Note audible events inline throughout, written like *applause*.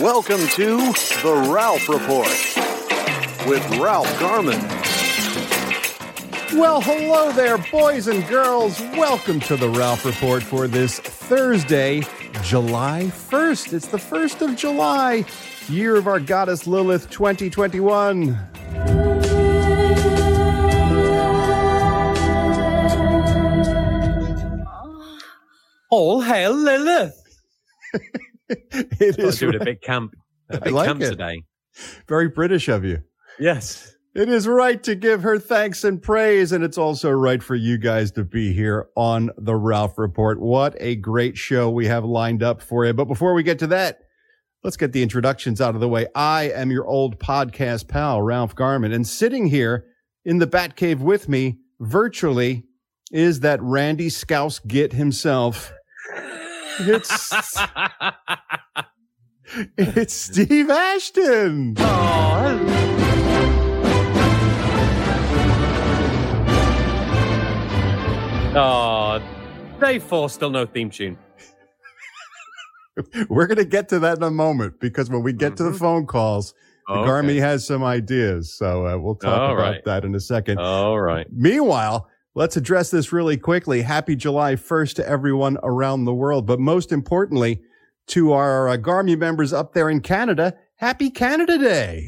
Welcome to the Ralph Report with Ralph Garman. Well, hello there, boys and girls. Welcome to the Ralph Report for this Thursday, July 1st. It's the 1st of July, year of our goddess Lilith 2021. All hail Lilith. *laughs* *laughs* it is doing a big camp. A big like camp it. today. very British of you. Yes. It is right to give her thanks and praise, and it's also right for you guys to be here on the Ralph Report. What a great show we have lined up for you. But before we get to that, let's get the introductions out of the way. I am your old podcast pal, Ralph Garman, and sitting here in the Batcave with me, virtually, is that Randy Scouse Git himself. *laughs* It's it's Steve Ashton. oh, day four, still no theme tune. *laughs* We're going to get to that in a moment because when we get to the Mhm. phone calls, the Okay. Garmy has some ideas. So uh, we'll talk All about right. that in a second. All right. Meanwhile, let's address this really quickly. Happy July 1st to everyone around the world. But most importantly, to our uh, Garmy members up there in Canada, happy Canada Day.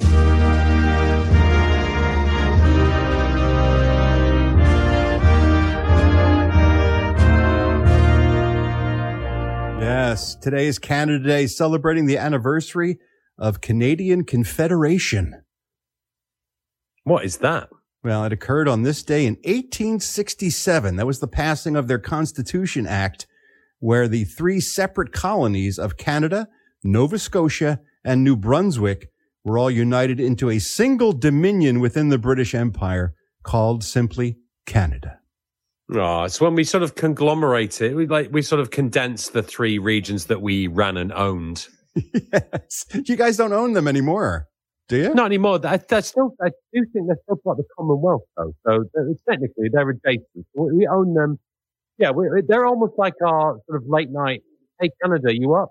Yes, today is Canada Day, celebrating the anniversary of Canadian Confederation. What is that? Well, it occurred on this day in 1867. That was the passing of their Constitution Act, where the three separate colonies of Canada, Nova Scotia, and New Brunswick were all united into a single dominion within the British Empire called simply Canada. Oh, it's when we sort of conglomerate it. We like we sort of condense the three regions that we ran and owned. *laughs* yes. You guys don't own them anymore, do you? Not anymore. I, I still, I do think they're still part of the Commonwealth, though. So technically, they're adjacent. We, we own them. Yeah, we, they're almost like our sort of late night. Hey, Canada, you up?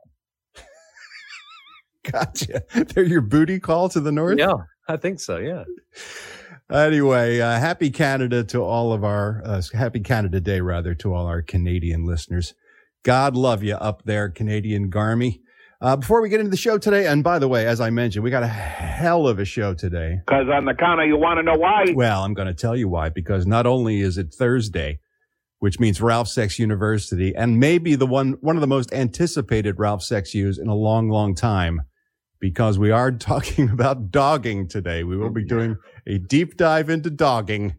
*laughs* Gotcha. They're your booty call to the north? Yeah, I think so. Yeah. Anyway, uh, happy Canada to all of our, uh, happy Canada Day rather to all our Canadian listeners. God love you up there, Canadian Garmy. Uh, before we get into the show today, and by the way, as I mentioned, we got a hell of a show today. Because on the counter, you want to know why? Well, I'm going to tell you why, because not only is it Thursday, which means Ralph Sex University, and maybe the one, one of the most anticipated Ralph Sex U's in a long, long time, because we are *laughs* talking about dogging today. We will be doing a deep dive into dogging,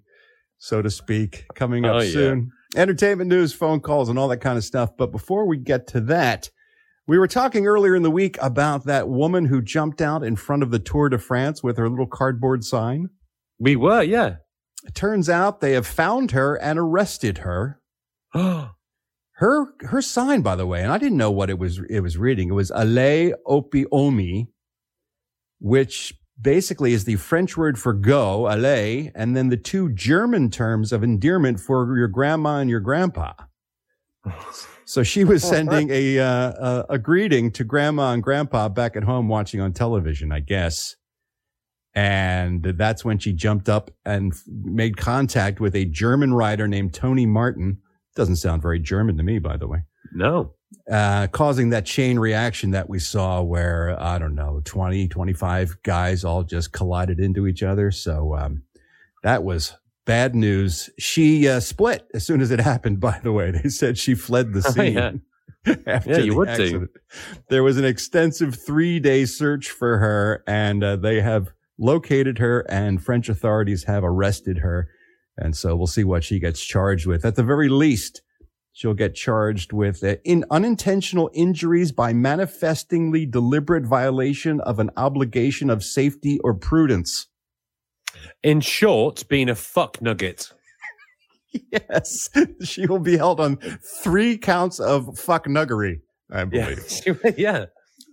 so to speak, coming up Oh, yeah. soon. Entertainment news, phone calls, and all that kind of stuff. But before we get to that, we were talking earlier in the week about that woman who jumped out in front of the Tour de France with her little cardboard sign. We were, yeah. It turns out they have found her and arrested her. *gasps* Her her sign, by the way, and I didn't know what it was it was reading. It was Allez Opi-Omi, which basically is the French word for go, ale, and then the two German terms of endearment for your grandma and your grandpa. *laughs* So she was sending a, uh, a a greeting to grandma and grandpa back at home watching on television, I guess. And that's when she jumped up and f- made contact with a German writer named Tony Martin. Doesn't sound very German to me, by the way. no. Uh, causing that chain reaction that we saw where, I don't know, 20, 25 guys all just collided into each other. So, um, that was bad news. She, uh, split as soon as it *laughs* happened, by the way. They said she fled the *laughs* Oh, scene. yeah. after Yeah, you the would accident. There was an extensive three day search for her and uh, they have located her and French authorities have arrested her. And so we'll see what she gets charged with. At the very least, She'll get charged with uh, in unintentional injuries by manifestingly deliberate violation of an obligation of safety or prudence. In short, being a fuck nugget. *laughs* Yes, she will be held on three counts of fuck nuggery, I believe. *laughs* yeah.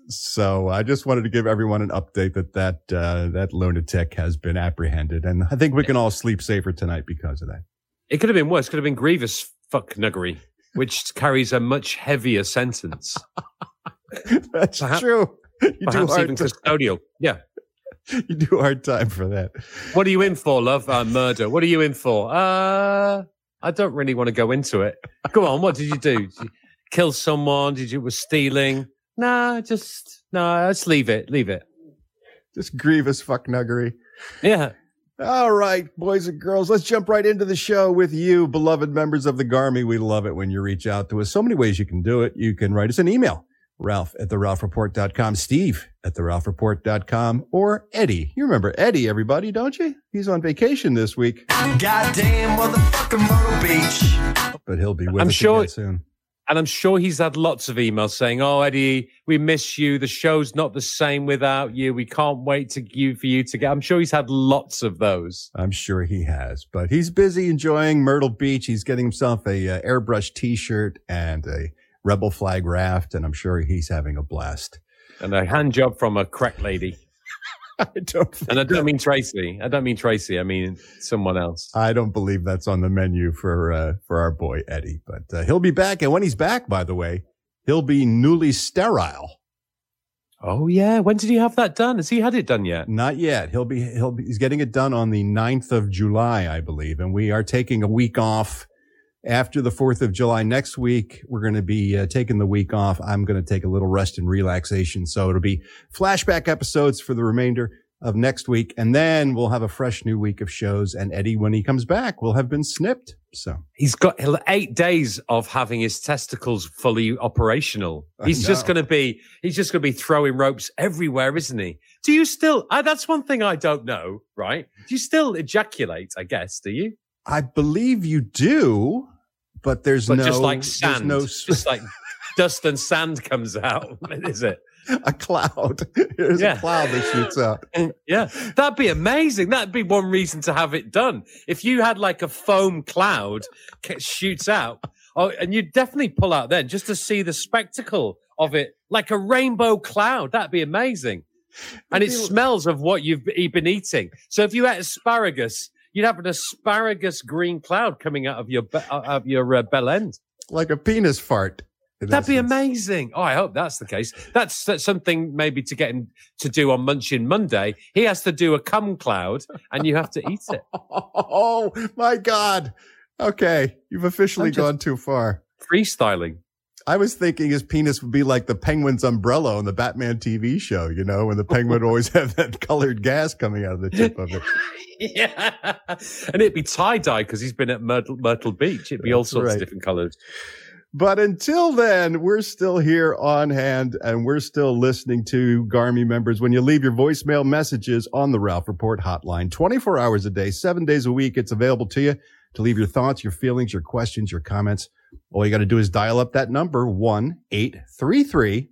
So I just wanted to give everyone an update that that uh, that lunatic has been apprehended, and I think we can all sleep safer tonight because of that. It could have been worse. Could have been grievous fuck nuggery, which carries a much heavier sentence. *laughs* That's Perhaps- true. You do, Perhaps even custodial. Yeah. *laughs* you do hard time for that. What are you in for, love? Uh, murder. What are you in for? Uh, I don't really want to go into it. Go on. What did you do? Did you kill someone? Did you was stealing? Nah, just no. Let's leave it. Leave it. Just grievous fuck nuggery. Yeah. All right, boys and girls, let's jump right into the show with you, beloved members of the Garmy. We love it when you reach out to us. So many ways you can do it. You can write us an email, Ralph at the RalphReport.com, Steve at the RalphReport.com, or Eddie. You remember Eddie, everybody, don't you? He's on vacation this week, Goddamn motherfucking Myrtle Beach. but he'll be with I'm us sure- again soon. And I'm sure he's had lots of emails saying, "Oh, Eddie, we miss you. The show's not the same without you. We can't wait to you for you to get." I'm sure he's had lots of those. I'm sure he has, but he's busy enjoying Myrtle Beach. He's getting himself a uh, airbrush T-shirt and a rebel flag raft, and I'm sure he's having a blast. And a hand job from a crack lady. *laughs* I don't. Think And I don't mean Tracy. I don't mean Tracy. I mean someone else. I don't believe that's on the menu for uh, for our boy Eddie, but uh, he'll be back. And when he's back, by the way, he'll be newly sterile. Oh yeah. When did he have that done? Has he had it done yet? Not yet. He'll be he'll be he's getting it done on the 9th of July, I believe, and we are taking a week off after the 4th of July next week. We're going to be uh, taking the week off. I'm going to take a little rest and relaxation, so it'll be flashback episodes for the remainder of next week, and then we'll have a fresh new week of shows. And Eddie, when he comes back, will have been snipped. So. He's got eight days of having his testicles fully operational. He's just going to be, he's just going to be throwing ropes everywhere, isn't he? Do you still, uh, that's one thing I don't know, right? Do you still ejaculate, I guess, do you? I believe you do, but there's But no just like there's sand, no just like dust and sand comes out, *laughs* is it? a cloud. *laughs* There's Yeah. a cloud that shoots up. Yeah, that'd be amazing. That'd be one reason to have it done. If you had like a foam cloud shoots out, oh, and you'd definitely pull out then just to see the spectacle of it, like a rainbow cloud. That'd be amazing. And it smells of what you've been eating. So if you ate asparagus, you'd have an asparagus green cloud coming out of your out of your uh, bell end. Like a penis fart. That'd be amazing. Oh, I hope that's the case. That's, that's something maybe to get him to do on Munchin Monday. He has to do a cum cloud and you have to eat it. *laughs* Oh my God. Okay. You've officially gone too far. Freestyling. I was thinking his penis would be like the penguin's umbrella on the Batman TV show, you know, when the penguin always *laughs* have that colored gas coming out of the tip of it. *laughs* yeah. And it'd be tie dye because he's been at Myrtle, Myrtle Beach. It'd be all sorts right. of different colors. But until then, we're still here on hand and we're still listening to Garmy members. When you leave your voicemail messages on the Ralph Report hotline, 24 hours a day, seven days a week, it's available to you to leave your thoughts, your feelings, your questions, your comments. All you got to do is dial up that number, 1-833.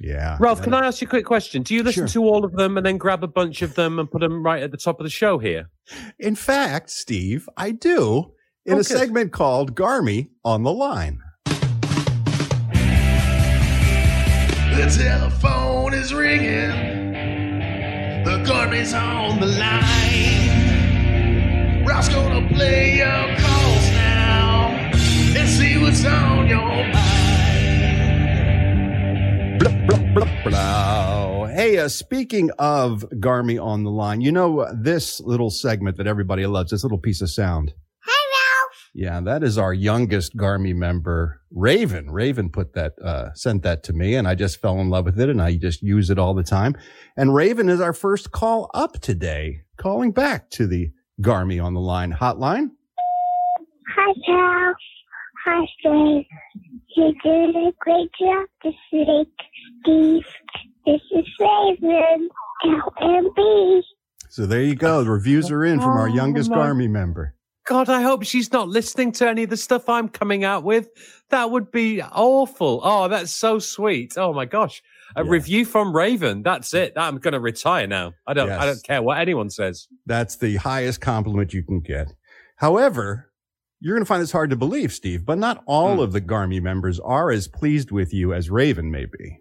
Yeah. Ralph, can I ask you a quick question? Do you listen Sure. to all of them and then grab a bunch of them and put them right at the top of the show here? In fact, Steve, I do in Oh, a segment called Garmy on the Line. The telephone is ringing. The garbage on the line. Ralph's gonna play your Blah, blah, blah. Hey, uh, speaking of Garmy on the line, you know uh, this little segment that everybody loves, this little piece of sound. Hi, Ralph. Yeah, that is our youngest Garmy member, Raven. Raven put that, uh, sent that to me and I just fell in love with it and I just use it all the time. And Raven is our first call up today, calling back to the Garmy on the line hotline. Hi, Ralph. Hi, Steve. You did a great job this week, Steve. This is Raven, LMB. So there you go. The reviews are in from our Oh, youngest my- Garmy member. God, I hope she's not listening to any of the stuff I'm coming out with. That would be awful. Oh, that's so sweet. Oh my gosh. A Yeah. review from Raven. That's it. I'm going to retire now. I don't, I don't care what anyone says. That's the highest compliment you can get. However, you're going to find this hard to believe, Steve, but not all Hmm. of the Garmy members are as pleased with you as Raven may be.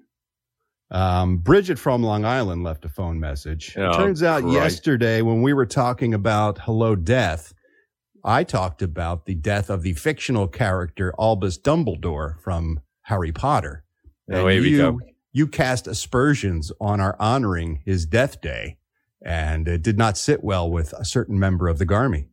Um, Bridget from Long Island left a phone message. Oh, it turns out Christ. yesterday when we were talking about Hello Death, I talked about the death of the fictional character Albus Dumbledore from Harry Potter. Oh, And here you, go. you cast aspersions on our honoring his death day, and it did not sit well with a certain member of the Garmy.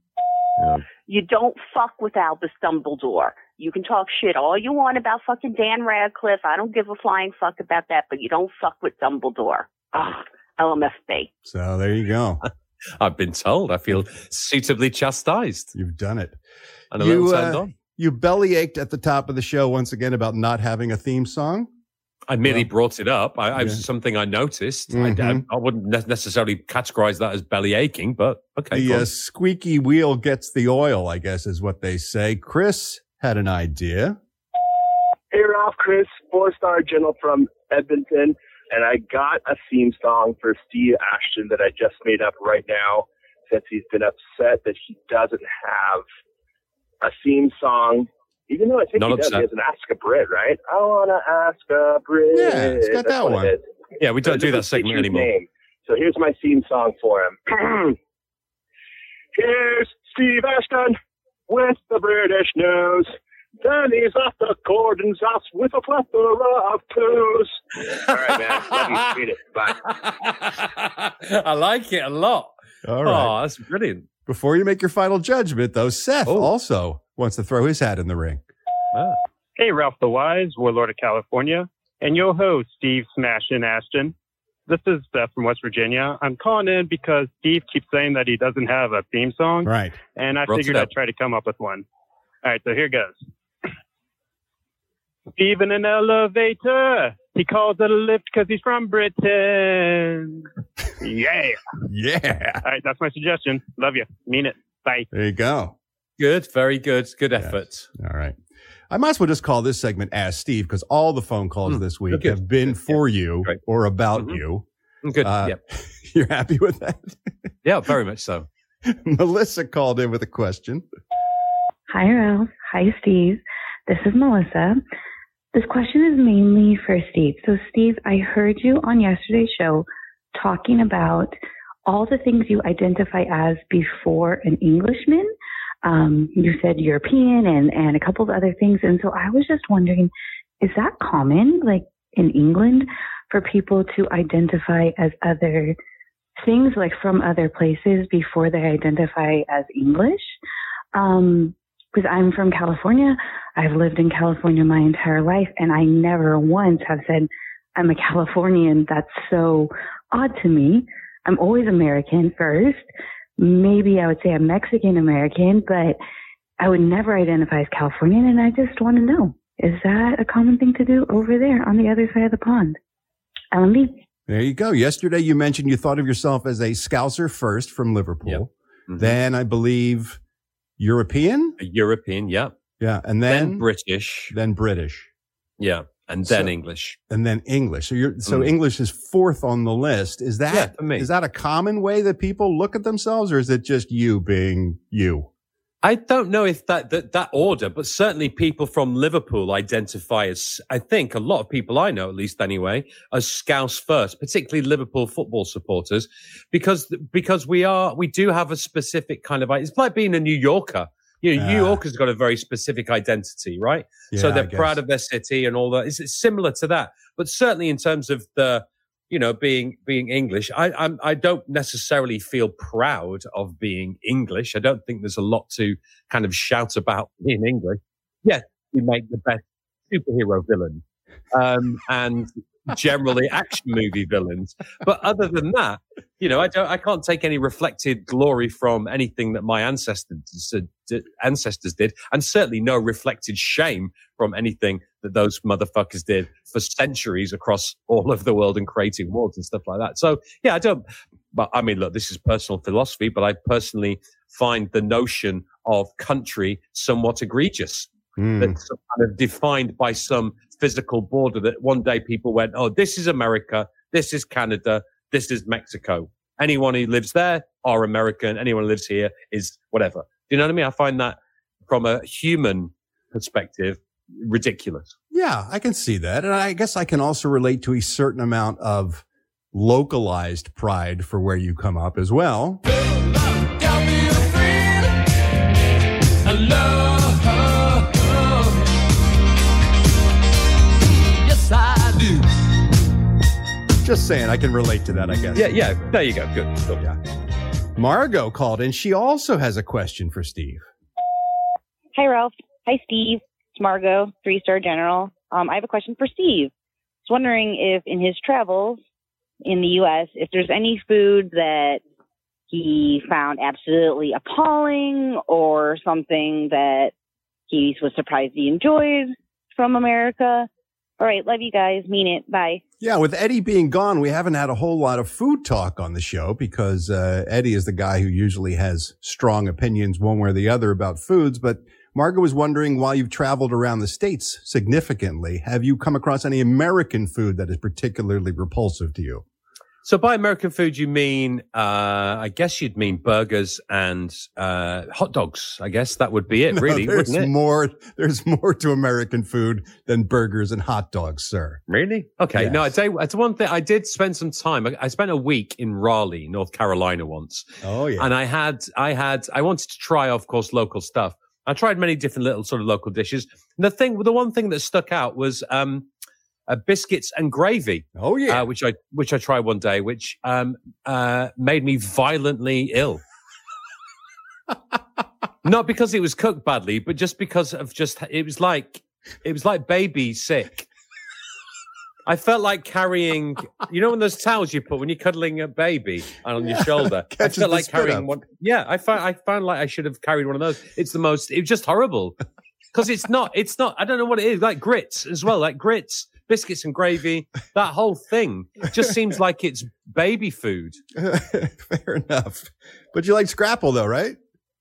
You don't fuck with Albus Dumbledore. You can talk shit all you want about fucking Dan Radcliffe. I don't give a flying fuck about that, but you don't fuck with Dumbledore. Ah, LMFB. So there you go. *laughs* I've been told. I feel suitably chastised You've done it. and a You, little turned uh, on. You belly ached at the top of the show once again about not having a theme song. I merely well, brought it up. I, I yeah. was something I noticed. I, I. I wouldn't ne- necessarily categorize that as belly aching, but okay. the go uh, squeaky wheel gets the oil, I guess is what they say. Chris had an idea. Hey Ralph, Chris, four star general from Edmonton, and I got a theme song for Steve Ashton that I just made up right now since he's been upset that he doesn't have a theme song. Even though I think Not he does, he has an Ask a Brit, right? I wanna ask a Brit. Yeah, it's got That's that one. yeah, we don't But do that doesn't segment anymore. name. So here's my theme song for him. *clears throat* here's Steve Ashton with the British news. Then he's at the Gordon's house with a plethora of clues. All right, man. Love you. *laughs* Read it. Bye. I like it a lot. All right. Oh, that's brilliant. Before you make your final judgment, though, Seth Oh. also wants to throw his hat in the ring. Ah. Hey, Ralph the Wise, Warlord of California, and your host, Steve Smashin Ashton. This is Seth from West Virginia. I'm calling in because Steve keeps saying that he doesn't have a theme song, Right. and I Brought figured. I'd try to come up with one. All right, so here goes. Steve in an elevator. He calls it a lift because he's from Britain. *laughs* Yeah. Yeah. All right, that's my suggestion. Love you. Mean it. Bye. There you go. Good, very good. Good Yes. effort. All right. I might as well just call this segment Ask Steve because all the phone calls Hmm. this week Okay. have been Good. for you Great. or about Mhm. you. Good. Uh, yeah. *laughs* You're happy with that? Yeah, very much so. *laughs* Melissa called in with a question. Hi, Ralph. Hi, Steve. This is Melissa. This question is mainly for Steve. So, Steve, I heard you on yesterday's show talking about all the things you identify as before an Englishman. Um, you said European and, and a couple of other things. And so I was just wondering, is that common, like in England, for people to identify as other things, like from other places before they identify as English? Um, because I'm from California. I've lived in California my entire life, and I never once have said I'm a Californian. That's so odd to me. I'm always American first. Maybe I would say I'm Mexican American, but I would never identify as Californian. And I just want to know: is that a common thing to do over there on the other side of the pond? LMB. There you go. Yesterday you mentioned you thought of yourself as a Scouser first from Liverpool. Yep. Mhm. Then I believe European. A European, yeah. Yeah. And Then, then, British, then British. yeah. And then So- English. And then English. So you're, so Mm. English is fourth on the list. Is that, Yeah, is that a common way that people look at themselves or is it just you being you? I don't know if that, that that order, but certainly people from Liverpool identify as I think a lot of people I know, at least anyway, as Scouse first, particularly Liverpool football supporters, because because we are we do have a specific kind of it's like being a New Yorker. You know, New York has got a very specific identity, right? so they're proud of their city and all that. It's, it's similar to that, but certainly in terms of the, you know, being being English, I I'm, I don't necessarily feel proud of being English. I don't think there's a lot to kind of shout about being English. Yes, we make the best superhero villain, um, and generally action movie villains. But other than that, you know, I don't, I can't take any reflected glory from anything that my ancestors did, ancestors did, and certainly no reflected shame from anything that those motherfuckers did for centuries across all of the world and creating worlds and stuff like that. So yeah, I don't. But I mean, look, this is personal philosophy, but I personally find the notion of country somewhat egregious. Hmm. That's kind of defined by some physical border that one day people went, oh, this is America, this is Canada, this is Mexico. Anyone who lives there are American. Anyone who lives here is whatever. Do you know what I mean? I find that from a human perspective ridiculous. Yeah, I can see that. And I guess I can also relate to a certain amount of localized pride for where you come up as well. Just saying, I can relate to that, I guess. Yeah, yeah. There you go. Good. Cool. Yeah. Margot called and She also has a question for Steve. Hi, Ralph. Hi, Steve. It's Margot, three star general. Um, I have a question for Steve. I was wondering if in his travels in the U.S., if there's any food that he found absolutely appalling or something that he was surprised he enjoyed from America. All right. Love you guys. Mean it. Bye. Yeah, with Eddie being gone, we haven't had a whole lot of food talk on the show because uh, Eddie is the guy who usually has strong opinions one way or the other about foods. But Margaret was wondering, while you've traveled around the states significantly, have you come across any American food that is particularly repulsive to you? So by American food, you mean, uh, I guess you'd mean burgers and uh, hot dogs. I guess that would be it, No, really, there's wouldn't it? more. There's more to American food than burgers and hot dogs, sir. Really? Okay. No, I'd say it's one thing. I did spend some time. I, I spent a week in Raleigh, North Carolina once. Oh yeah. And I had, I had, I wanted to try, of course, local stuff. I tried many different little sort of local dishes. And the thing, the one thing that stuck out was, um, uh, biscuits and gravy. Oh yeah. Uh, which I, which I tried one day, which, um, uh, made me violently ill. *laughs* Not because it was cooked badly, but just because of just, it was like, it was like baby sick. I felt like carrying, you know, when those towels you put when you're cuddling a baby on your shoulder. *laughs* I felt like carrying up. one. Yeah, I found I found like I should have carried one of those. It's the most. It was just horrible because it's not. It's not. I don't know what it is. Like grits as well. Like grits, biscuits and gravy. That whole thing *laughs* just seems like it's baby food. *laughs* Fair enough. But you like scrapple though, right?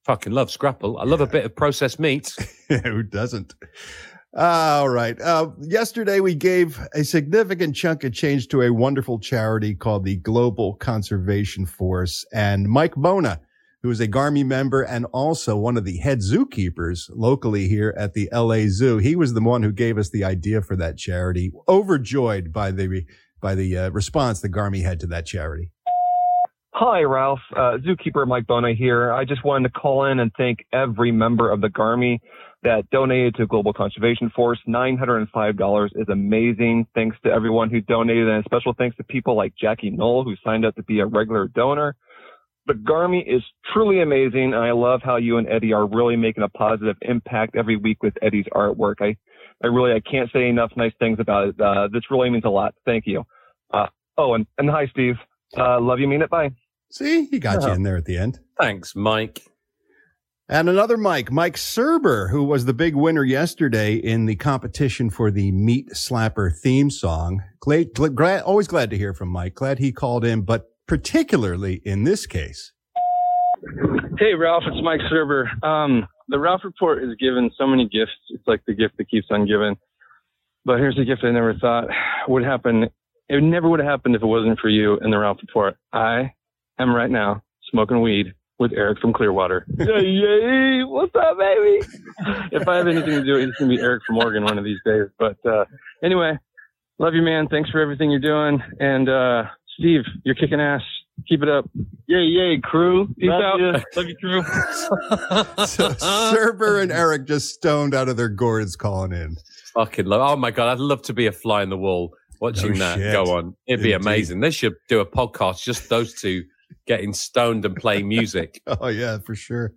Fucking love scrapple. I love a bit of processed meat. *laughs* Who doesn't? All right. Uh, yesterday, we gave a significant chunk of change to a wonderful charity called the Global Conservation Force. And Mike Bona, who is a Garmy member and also one of the head zookeepers locally here at the LA Zoo, he was the one who gave us the idea for that charity. Overjoyed by the by the uh, response that Garmy had to that charity. Hi, Ralph. Uh, Zookeeper Mike Bona here. I just wanted to call in and thank every member of the Garmy that donated to Global Conservation Force. $905 is amazing. Thanks to everyone who donated and special thanks to people like Jackie Knoll who signed up to be a regular donor. The Garmy is truly amazing and I love how you and Eddie are really making a positive impact every week with Eddie's artwork. I, I really, I can't say enough nice things about it. Uh, this really means a lot. Thank you. Uh, oh, and, and hi, Steve. Uh, love you, mean it. Bye. See, he got you in there at the end. Thanks, Mike. And another Mike, Mike Serber, who was the big winner yesterday in the competition for the Meat Slapper theme song. Glad, glad, always glad to hear from Mike. Glad he called in, but particularly in this case. Hey, Ralph, it's Mike Serber. Um, the Ralph Report is given so many gifts. It's like the gift that keeps on giving. But here's a gift I never thought would happen. It never would have happened if it wasn't for you and the Ralph Report. I am right now smoking weed with Eric from Clearwater. *laughs* yay, yay! What's up, baby? if I have anything to do, it's gonna be Eric from Oregon one of these days. But uh, anyway, love you, man. Thanks for everything you're doing. And uh, Steve, you're kicking ass. Keep it up. Yay, yay, crew. Peace Love out. ya. Love you, crew. So *laughs* Serber and Eric just stoned out of their gourds calling in. Fucking love. Oh my god, I'd love to be a fly in the wall watching No that shit. go on. It'd be Indeed. amazing. They should do a podcast just those two getting stoned and playing music. *laughs* Oh, yeah, for sure.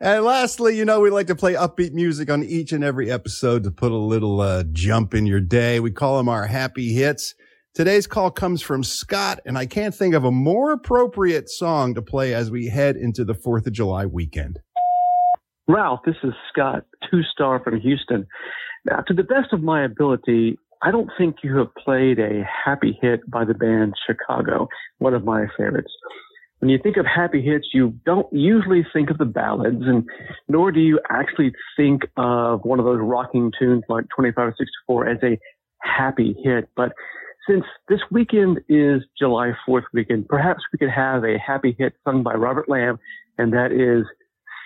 And lastly, you know, we like to play upbeat music on each and every episode to put a little uh, jump in your day. We call them our happy hits. Today's call comes from Scott, and I can't think of a more appropriate song to play as we head into the 4th of July weekend. Ralph, this is Scott, two star from Houston. Now, to the best of my ability, I don't think you have played a happy hit by the band Chicago, one of my favorites. when you think of happy hits, you don't usually think of the ballads, and nor do you actually think of one of those rocking tunes like 25 or 64 as a happy hit. But since this weekend is July 4th weekend, perhaps we could have a happy hit sung by Robert Lamm, and that is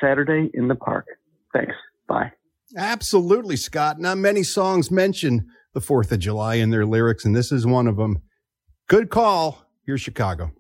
Saturday in the Park. Thanks. Bye. Absolutely, Scott. Not many songs mention the 4th of July in their lyrics, and this is one of them. Good call. Here's Chicago.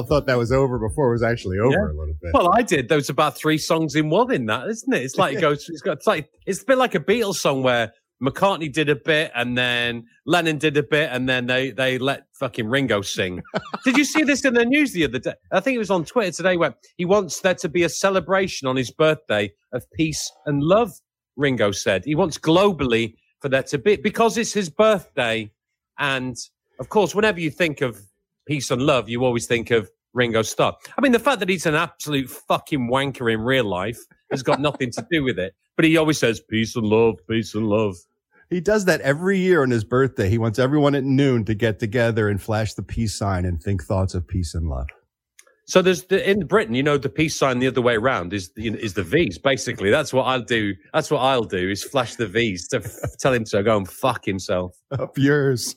I think the crowd thought that was over before it was actually over Yeah. a little bit. Well, I did. There was about three songs in one in that, isn't it? It's like it *laughs* goes. It's got. It's like it's a bit like a Beatles song where McCartney did a bit and then Lennon did a bit and then they they let fucking Ringo sing. *laughs* did you see this in the news the other day? I think it was on Twitter today where he wants there to be a celebration on his birthday of peace and love. Ringo said he wants globally for there to be because it's his birthday, and of course, whenever you think of peace and love, you always think of Ringo Starr. I mean, the fact that he's an absolute fucking wanker in real life has got nothing to do with it. But he always says peace and love, peace and love. He does that every year on his birthday. He wants everyone at noon to get together and flash the peace sign and think thoughts of peace and love. So there's the, in Britain, you know, the peace sign the other way around is the, is the V's. Basically, that's what I'll do. That's what I'll do is flash the V's to f- tell him to go and fuck himself. Up yours.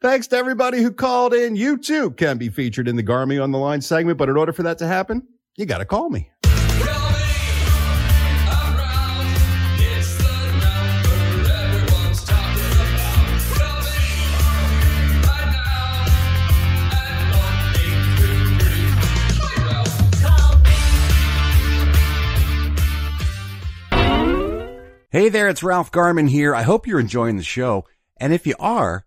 Thanks to everybody who called in. You too can be featured in the Garmy on the line segment, but in order for that to happen, you got to call me. Hey there, it's Ralph Garman here. I hope you're enjoying the show. And if you are,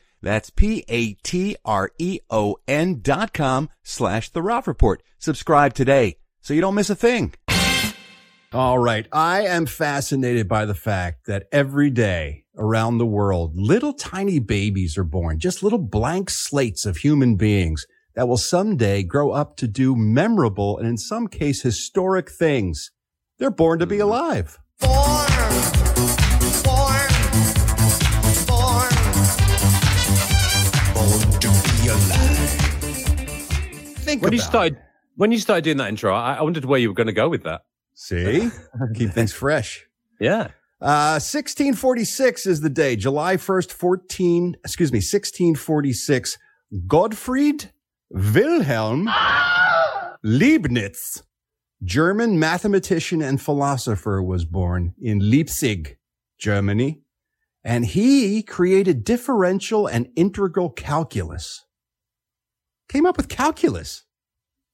That's P-A-T-R-E-O-N dot com slash The Ralph Report. Subscribe today so you don't miss a thing. All right. I am fascinated by the fact that every day around the world, little tiny babies are born, just little blank slates of human beings that will someday grow up to do memorable and in some case historic things. They're born to be mm. alive. Think when you started when you started doing that intro, I, I wondered where you were going to go with that. See, *laughs* keep things fresh. Yeah. Uh, 1646 is the day, July 1st, 14, excuse me, 1646. Gottfried Wilhelm Leibniz, German mathematician and philosopher, was born in Leipzig, Germany. And he created differential and integral calculus. Came up with calculus.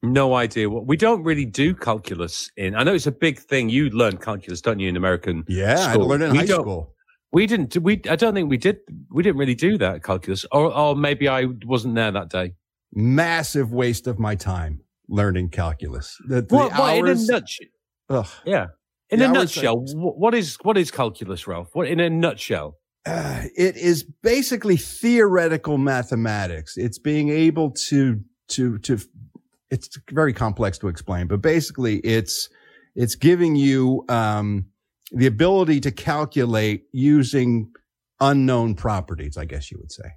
No idea what we don't really do calculus in. I know it's a big thing. You learn calculus, don't you, in American? Yeah, I learned it in We high school. We didn't. We I don't think we did. We didn't really do that calculus, or or maybe I wasn't there that day. Massive waste of my time learning calculus. The, the What, what, in a hours- nutshell? Ugh. Yeah. In The a nutshell, wh- what is what is calculus, Ralph? What in a nutshell? Uh, *sighs* it is basically theoretical mathematics. It's being able to to to. It's very complex to explain, but basically, it's it's giving you um, the ability to calculate using unknown properties. I guess you would say.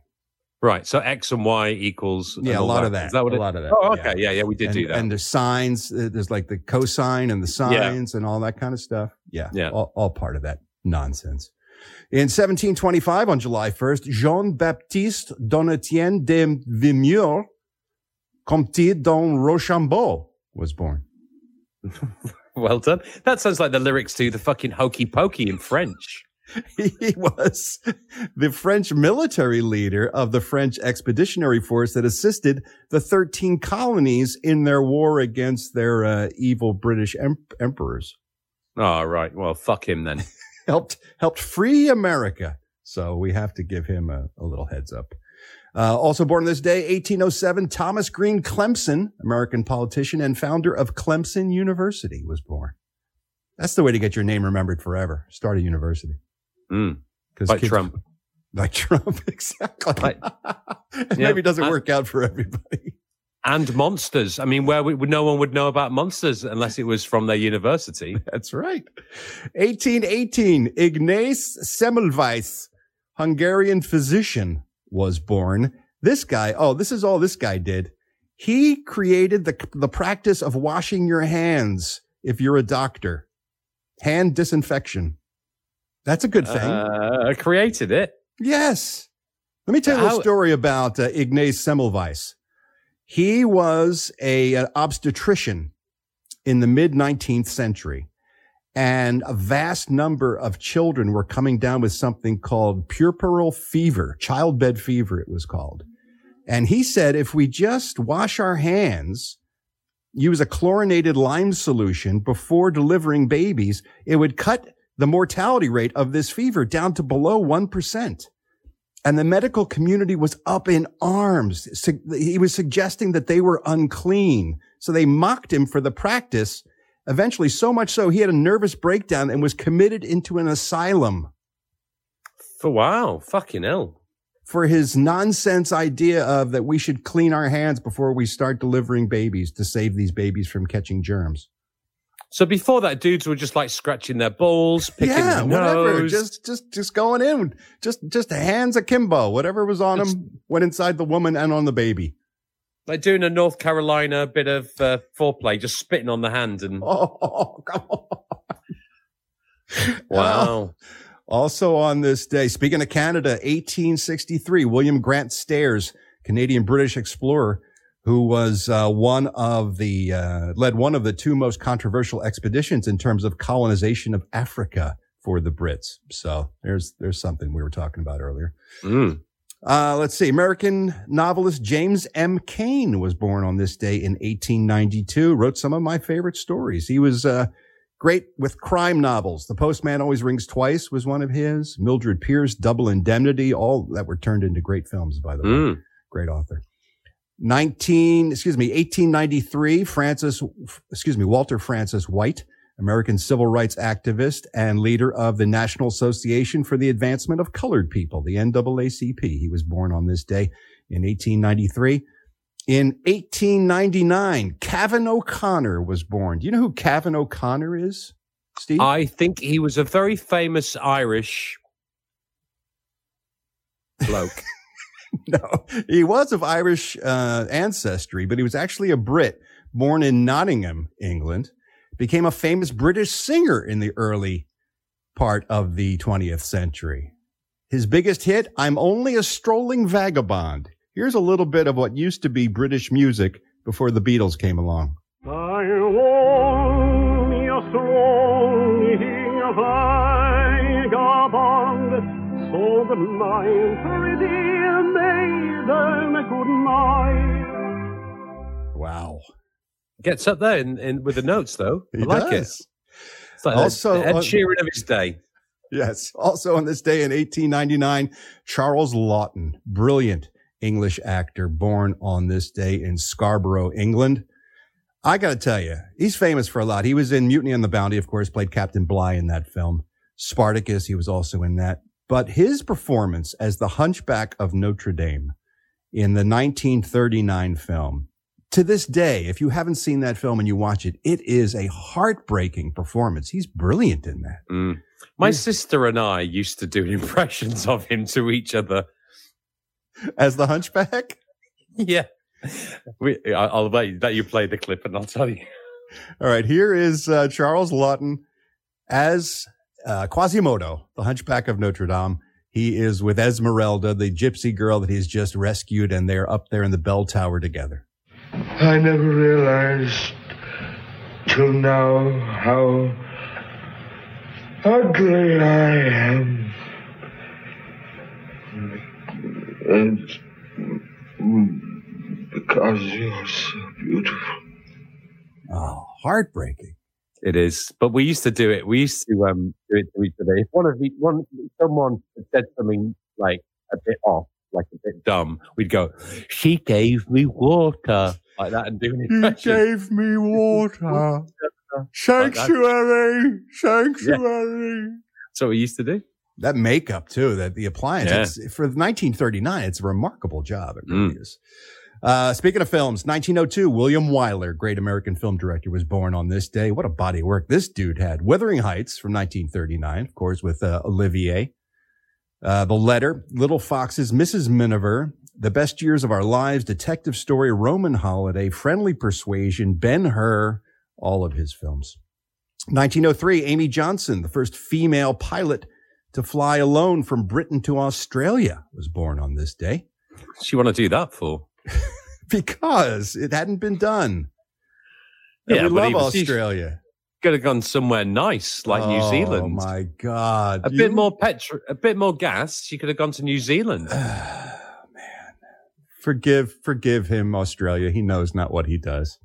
Right. So x and y equals. Yeah, a lot that. of that. Is that what a it- lot of that. Oh, okay. Yeah, yeah, we did and, do that. And there's signs. uh, There's like the cosine and the signs and all that kind of stuff. Yeah. Yeah. All, all part of that nonsense. In 1725, on July 1st, Jean Baptiste Donatien de Vimeur, Comte d'en Rochambeau, was born. *laughs* well done. That sounds like the lyrics to the fucking hokey pokey in French. *laughs* he was the French military leader of the French expeditionary force that assisted the 13 colonies in their war against their uh, evil British em- emperors. Oh, right. Well, fuck him then. *laughs* helped helped free America. So we have to give him a, a little heads up. Uh, also born this day, 1807, Thomas Green Clemson, American politician and founder of Clemson University, was born. That's the way to get your name remembered forever. Start a university. Mm. Like kids- Trump. *laughs* Like Trump, *laughs* exactly. Yeah. *laughs* Maybe it doesn't Uh, work out for everybody. And monsters. I mean, where we, no one would know about monsters unless it was from their university. *laughs* That's right. 1818, Ignaz Semmelweis, Hungarian physician, was born. This guy, oh, this is all this guy did. He created the, the practice of washing your hands if you're a doctor. Hand disinfection. That's a good thing. Uh, created it. Yes. Let me tell you a How- little story about uh, Ignaz Semmelweis. He was a, an obstetrician in the mid 19th century, and a vast number of children were coming down with something called puerperal fever, childbed fever, it was called. And he said, if we just wash our hands, use a chlorinated lime solution before delivering babies, it would cut the mortality rate of this fever down to below 1%. And the medical community was up in arms. He was suggesting that they were unclean. So they mocked him for the practice. Eventually, so much so, he had a nervous breakdown and was committed into an asylum For wow, fucking hell. for his nonsense idea of that we should clean our hands before we start delivering babies to save these babies from catching germs. So before that, dudes were just like scratching their balls, picking yeah, their whatever. nose. Just, just, just going in. Just, just hands akimbo. Whatever was on him went inside the woman and on the baby. like doing a North Carolina bit of uh, foreplay, just spitting on the hand and Oh, *laughs* come on. wow. *laughs* Also on this day, speaking of Canada, 1863, William Grant Stairs, Canadian British explorer, who was uh, one of the uh, led one of the two most controversial expeditions in terms of colonization of Africa for the Brits. So there's there's something we were talking about earlier. Mm. Uh, let's see. American novelist James M. Cain was born on this day in 1892. Wrote some of my favorite stories. He was uh, Great with crime novels. The Postman Always Rings Twice was one of his. Mildred Pierce, Double Indemnity, all that were turned into great films, by the way. Mm. Great author. 19, excuse me, 1893, Francis, excuse me, Walter Francis White, American civil rights activist and leader of the National Association for the Advancement of Colored People, the NAACP. He was born on this day in 1893. In 1899, Cavan O'Connor was born. Do you know who Cavan O'Connor is, Steve? I think he was a very famous Irish bloke. *laughs* *laughs* no, he was of Irish uh, ancestry, but he was actually a Brit born in Nottingham, England. Became a famous British singer in the early part of the 20th century. His biggest hit, I'm Only a Strolling Vagabond. Here's a little bit of what used to be British music before the Beatles came along. So night, pretty good. Wow. Gets up there in, in with the notes though. *laughs* He I like does. it. It's like Also, Ed uh, Sheeran of his day. Yes. Also on this day in 1899, Charles Laughton, brilliant English actor, born on this day in Scarborough, England. I got to tell you, he's famous for a lot. He was in Mutiny on the Bounty, of course, played Captain Bligh in that film. Spartacus, he was also in that. But his performance as the Hunchback of Notre Dame in the 1939 film, to this day, if you haven't seen that film and you watch it, it is a heartbreaking performance. He's brilliant in that. Mm. My sister and I used to do *laughs* impressions of him to each other. As the Hunchback? *laughs* Yeah. We, I'll let you, let you play the clip and I'll tell you. All right, here is uh, Charles Laughton as uh, Quasimodo, the Hunchback of Notre Dame. He is with Esmeralda, the gypsy girl that he's just rescued, and they're up there in the bell tower together. I never realized till now how ugly I am. And because you're so beautiful. Oh, heartbreaking. It is, but we used to do it. We used to um do it to each other. If one of the one someone said something like a bit off, like a bit dumb, we'd go, "She gave me water," like that, and do an impression. gave me water. *laughs* Sanctuary, sanctuary. That's what we used to do. That makeup too, that the appliance Yeah. it's, for 1939, it's a remarkable job. It really Mm. is. Uh, speaking of films, 1902, William Wyler, great American film director, was born on this day. What a body of work this dude had. Wuthering Heights from 1939, of course, with uh, Olivier. Uh, the Letter, Little Foxes, Mrs. Miniver, The Best Years of Our Lives, Detective Story, Roman Holiday, Friendly Persuasion, Ben Hur, all of his films. 1903, Amy Johnson, the first female pilot to fly alone from Britain to Australia, was born on this day. You want to do that for? *laughs* because it hadn't been done. And Yeah, we but love was- Australia. Could have gone somewhere nice, like New Zealand. Oh, my God. A You- bit more petro, a bit more gas. She could have gone to New Zealand. Man, *sighs* forgive, forgive him, Australia. He knows not what he does.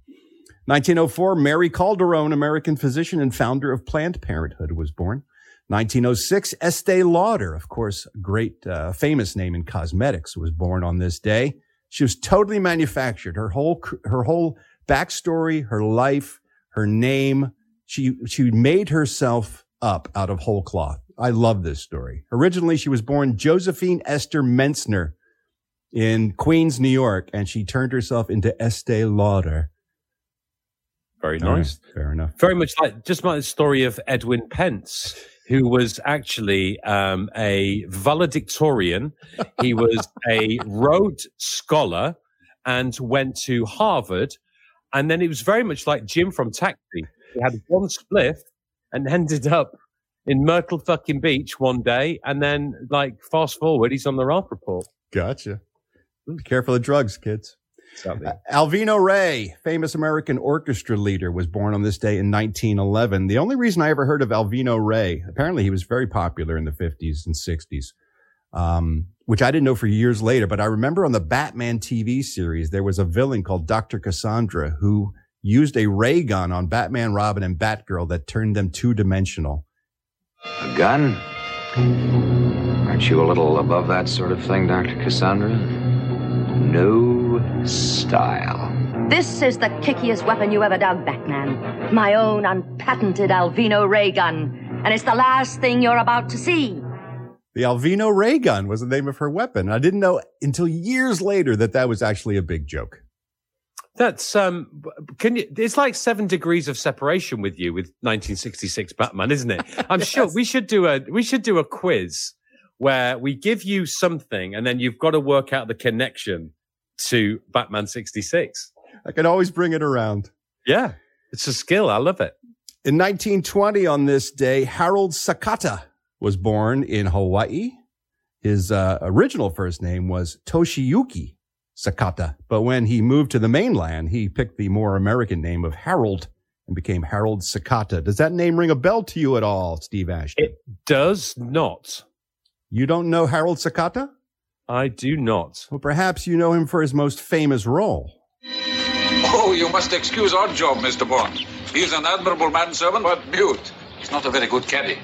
1904, Mary Calderone, American physician and founder of Planned Parenthood, was born. 1906, Estee Lauder, of course, great, uh, famous name in cosmetics, was born on this day. She was totally manufactured. Her whole, her whole backstory, her life, her name. She, she made herself up out of whole cloth. I love this story. Originally, she was born Josephine Esther Mentzer in Queens, New York, and she turned herself into Estee Lauder. Very All right, nice. fair enough. Very much like just like the story of Edwin Pence, who was actually um, a valedictorian. He was a Rhodes Scholar and went to Harvard. And then it was very much like Jim from Taxi. He had one spliff and *laughs* ended up in Myrtle fucking Beach one day. And then, like, fast forward, he's on the Ralph Report. Gotcha. Be careful of drugs, kids. Exactly. Alvino Rey, famous American orchestra leader, was born on this day in 1911. The only reason I ever heard of Alvino Rey, apparently he was very popular in the 50s and 60s, um, which I didn't know for years later. But I remember on the Batman TV series, there was a villain called Dr. Cassandra who used a ray gun on Batman, Robin, and Batgirl that turned them two dimensional. A gun? Aren't you a little above that sort of thing, Dr. Cassandra? No style. This is the kickiest weapon you ever dug, Batman. My own unpatented Alvino ray gun. And it's the last thing you're about to see. The Alvino ray gun was the name of her weapon. I didn't know until years later that that was actually a big joke. That's um. Can you? It's like seven degrees of separation with you with 1966 Batman, isn't it? I'm sure *laughs* we should do a we should do a quiz where we give you something and then you've got to work out the connection to Batman 66. I can always bring it around. Yeah, it's a skill. I love it. In 1920, on this day, Harold Sakata was born in Hawaii. His uh, original first name was Toshiyuki Sakata, but when he moved to the mainland, he picked the more American name of Harold and became Harold Sakata. Does that name ring a bell to you at all, Steve Ashton? It does not. You don't know Harold Sakata? I do not. Well, perhaps you know him for his most famous role. Oh, you must excuse our job, Mr. Bond. He's an admirable manservant, but mute. He's not a very good caddy.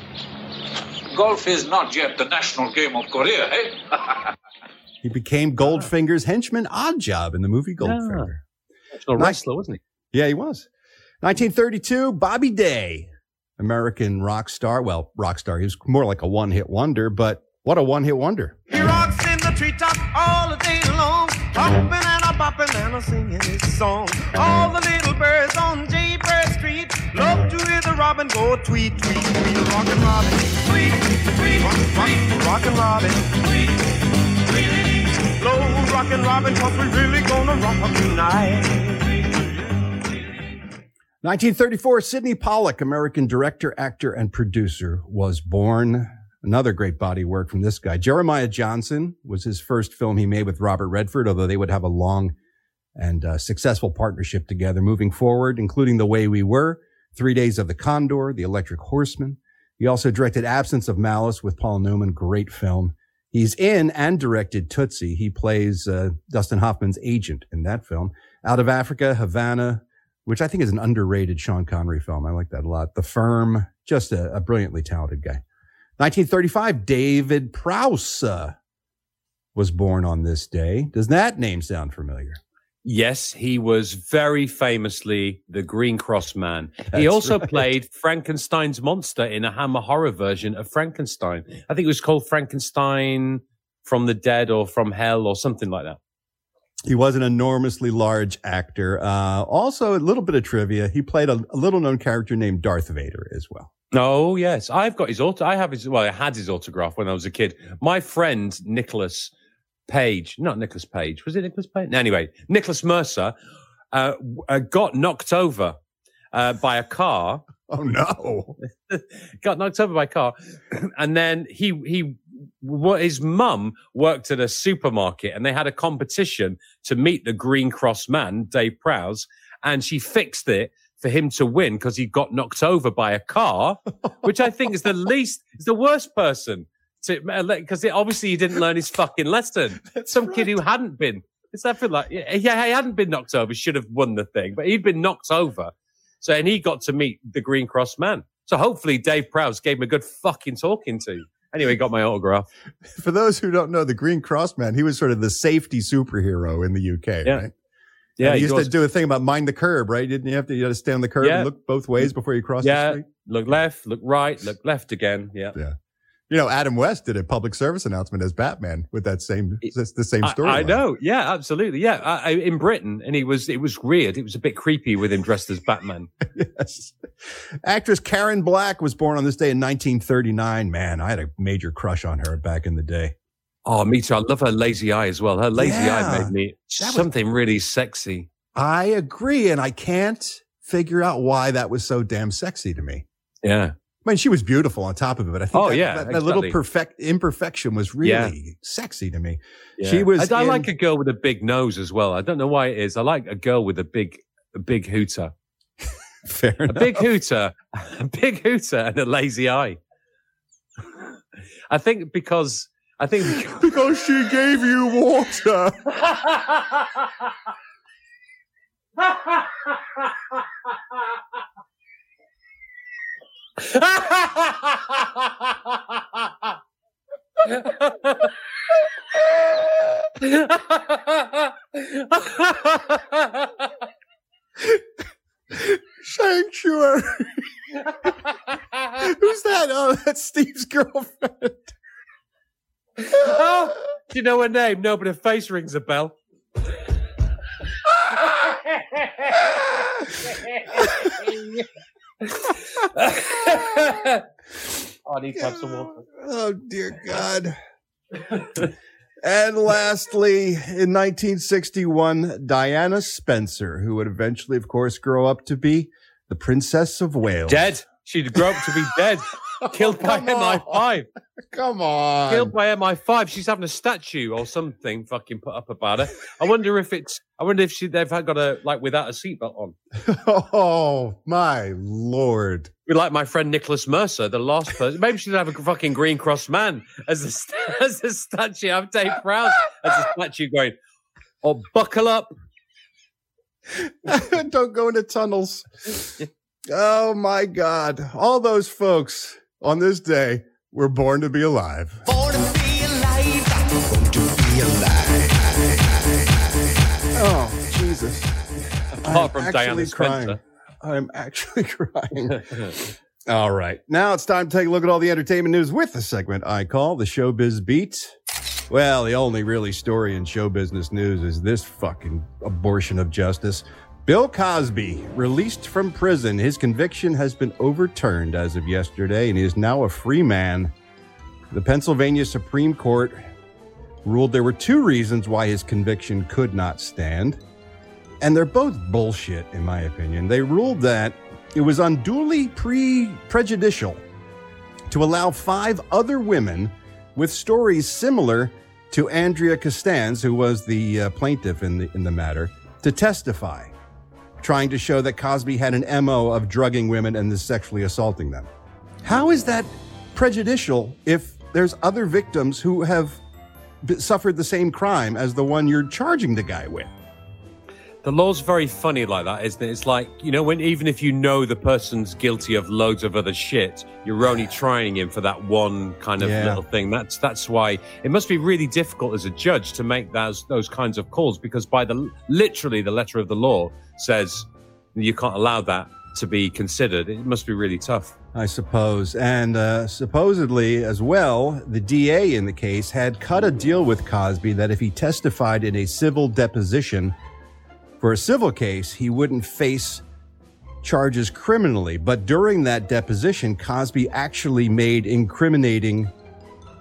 Golf is not yet the national game of Korea, eh? *laughs* He became Goldfinger's henchman Oddjob in the movie Goldfinger. A wrestler, wasn't he? Yeah, he was. 1932, Bobby Day, American rock star. Well, rock star. He was more like a one hit wonder, but what a one hit wonder. He rocks in the treetop all day long, hopping and a bopping and a singing his song. All the little birds on Jaybird Street love to hear the robin go tweet, tweet, tweet. Rockin' Robin, tweet, tweet, rock, rock, rockin' Robin, tweet, tweet. Blow rockin' Robin, cause we really gonna rock tonight. 1934, Sydney Pollack, American director, actor, and producer, was born. Another great body work from this guy. Jeremiah Johnson was his first film he made with Robert Redford, although they would have a long and uh, successful partnership together moving forward, including The Way We Were, Three Days of the Condor, The Electric Horseman. He also directed Absence of Malice with Paul Newman, great film. He's in and directed Tootsie. He plays uh, Dustin Hoffman's agent in that film. Out of Africa, Havana, which I think is an underrated Sean Connery film. I like that a lot. The Firm, just a, a brilliantly talented guy. 1935, David Prowse uh, was born on this day. Does that name sound familiar? Yes, he was very famously the Green Cross Man. *laughs* he also right. played Frankenstein's monster in a Hammer horror version of Frankenstein. I think it was called Frankenstein from the Dead or from Hell or something like that. He was an enormously large actor. Uh, also, a little bit of trivia. He played a, a little known character named Darth Vader as well. Oh yes, I've got his auto. I have his. Well, I had his autograph when I was a kid. My friend Nicholas Page, not Nicholas Page, was it Nicholas Page? Anyway, Nicholas Mercer uh, uh, got knocked over uh, by a car. *laughs* Oh no! *laughs* got knocked over by a car, *clears throat* and then he he. What his mum worked at a supermarket, and they had a competition to meet the Green Cross man, Dave Prowse, and she fixed it for him to win because he got knocked over by a car, *laughs* which I think is the least, is the worst person to, uh, because obviously he didn't learn his fucking lesson. *laughs* Some kid who hadn't been, it's that feel like, yeah, yeah, he hadn't been knocked over, should have won the thing, but he'd been knocked over. So, and he got to meet the Green Cross man. So hopefully Dave Prowse gave him a good fucking talking to. Anyway, got my autograph. *laughs* For those who don't know, the Green Cross Man, he was sort of the safety superhero in the UK, Yeah. right? Yeah, And he used was. to do a thing about mind the curb, right? Didn't you have to, you had to stay on the curb Yeah. and look both ways before you cross the Yeah. street? Look left, look right, look left again. Yeah. Yeah. You know, Adam West did a public service announcement as Batman with that same, the same story. I, know. Yeah, absolutely. Yeah. I, I, in Britain, and he was, it was weird. It was a bit creepy with him dressed as Batman. *laughs* yes. Actress Karen Black was born on this day in 1939. Man, I had a major crush on her back in the day. Oh, me too. I love her lazy eye as well. Her lazy eye made me was- something really sexy. I agree, and I can't figure out why that was so damn sexy to me. Yeah. I mean, she was beautiful on top of it, but I think Oh, that, yeah, that, that little perfect imperfection was really Yeah. sexy to me. Yeah. She was. I, I in- like a girl with a big nose as well. I don't know why it is. I like a girl with a big, a big hooter. *laughs* Fair enough. a big hooter, *laughs* a big hooter, and a lazy eye. I think because I think *laughs* because she gave you water. Sanctuary. Who's that? Oh, that's Steve's girlfriend. oh, do you know her name? No, but her face rings a bell. *laughs* Oh, I need to have some water. Oh dear God. and lastly, in 1961, Diana Spencer, who would eventually, of course, grow up to be the Princess of Wales. Dead. She'd grow up to be dead. *laughs* Killed by come on. MI5. Come on. Killed by MI5. She's having a statue or something fucking put up about her. I wonder if it's. I wonder if she they've had got a like without a seatbelt on. *laughs* Oh my lord. Be like my friend Nicholas Mercer, the last person. Maybe she'd have a fucking Green Cross man as a *laughs* as a statue. I'm Dave Prowse as a statue going. Oh, buckle up. *laughs* Don't go into tunnels. Oh my God. All those folks on this day were born to be alive. Oh, Jesus. Apart I'm from actually Diana crying. Spencer. I'm actually *laughs* crying. *laughs* all right. Now it's time to take a look at all the entertainment news with the segment I call the Showbiz Beat. Well, the only really story in show business news is this fucking abortion of justice. Bill Cosby, released from prison, his conviction has been overturned as of yesterday, and he is now a free man. The Pennsylvania Supreme Court ruled there were two reasons why his conviction could not stand, and they're both bullshit, in my opinion. They ruled that it was unduly pre prejudicial to allow five other women with stories similar to Andrea Constand, who was the uh, plaintiff in the in the matter, to testify, trying to show that Cosby had an MO of drugging women and then sexually assaulting them. How is that prejudicial if there's other victims who have suffered the same crime as the one you're charging the guy with? The law's very funny like that, isn't it? It's like, you know, when even if you know the person's guilty of loads of other shit, you're only trying him for that one kind of Yeah. little thing. That's that's why it must be really difficult as a judge to make those those kinds of calls because by the literally the letter of the law says you can't allow that to be considered. It must be really tough. I suppose. And uh, supposedly, as well, the DA in the case had cut a deal with Cosby that if he testified in a civil deposition for a civil case, he wouldn't face charges criminally. But during that deposition, Cosby actually made incriminating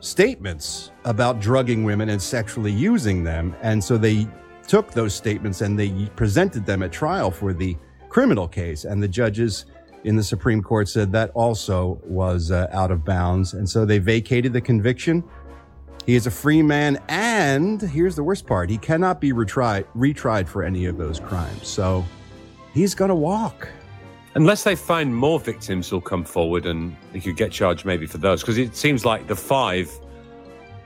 statements about drugging women and sexually using them. And so they took those statements and they presented them at trial for the criminal case. And the judges in the Supreme Court said that also was uh, out of bounds. And so they vacated the conviction. He is a free man. And here's the worst part he cannot be retried, retried for any of those crimes. So he's going to walk. Unless they find more victims who'll come forward and he could get charged maybe for those. Because it seems like the five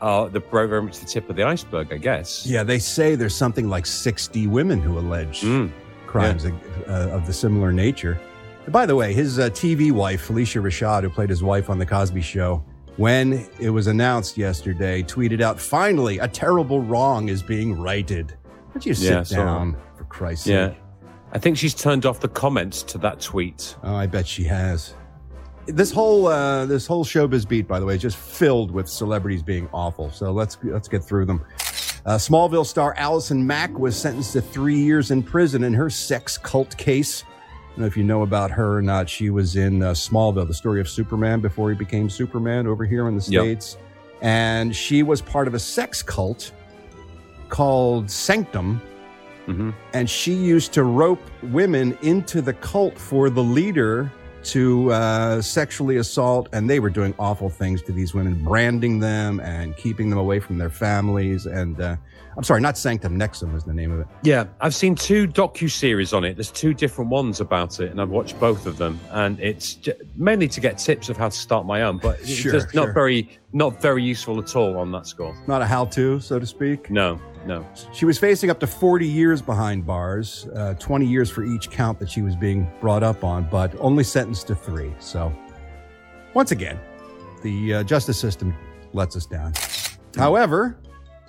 the very much the tip of the iceberg, I guess. Yeah, they say there's something like 60 women who allege crimes uh, of the similar nature. And by the way, his uh, TV wife, Phylicia Rashad, who played his wife on The Cosby Show, when it was announced yesterday, tweeted out, finally, a terrible wrong is being righted. Why don't you sit Yeah, down, for Christ's Yeah. sake? I think she's turned off the comments to that tweet. Oh, I bet she has. This whole uh, this whole showbiz beat, by the way, is just filled with celebrities being awful. So let's let's get through them. Uh, Smallville star Allison Mack was sentenced to three years in prison in her sex cult case. I don't know if you know about her or not. She was in uh, Smallville, the story of Superman before he became Superman over here in the Yep. states, and she was part of a sex cult called Sanctum and she used to rope women into the cult for the leader to uh, sexually assault and they were doing awful things to these women branding them and keeping them away from their families. And uh, i'm sorry not sanctum NXIVM was the name of it Yeah, I've seen two docu series on it. There's two different ones about it, and I've watched both of them. And it's j- mainly to get tips of how to start my own, but it's just not sure. very, not very useful at all on that score. not a how-to so to speak No, no. she was facing up to 40 years behind bars uh, 20 years for each count that she was being brought up on but only sentenced to three so Once again, the uh, justice system lets us down. However,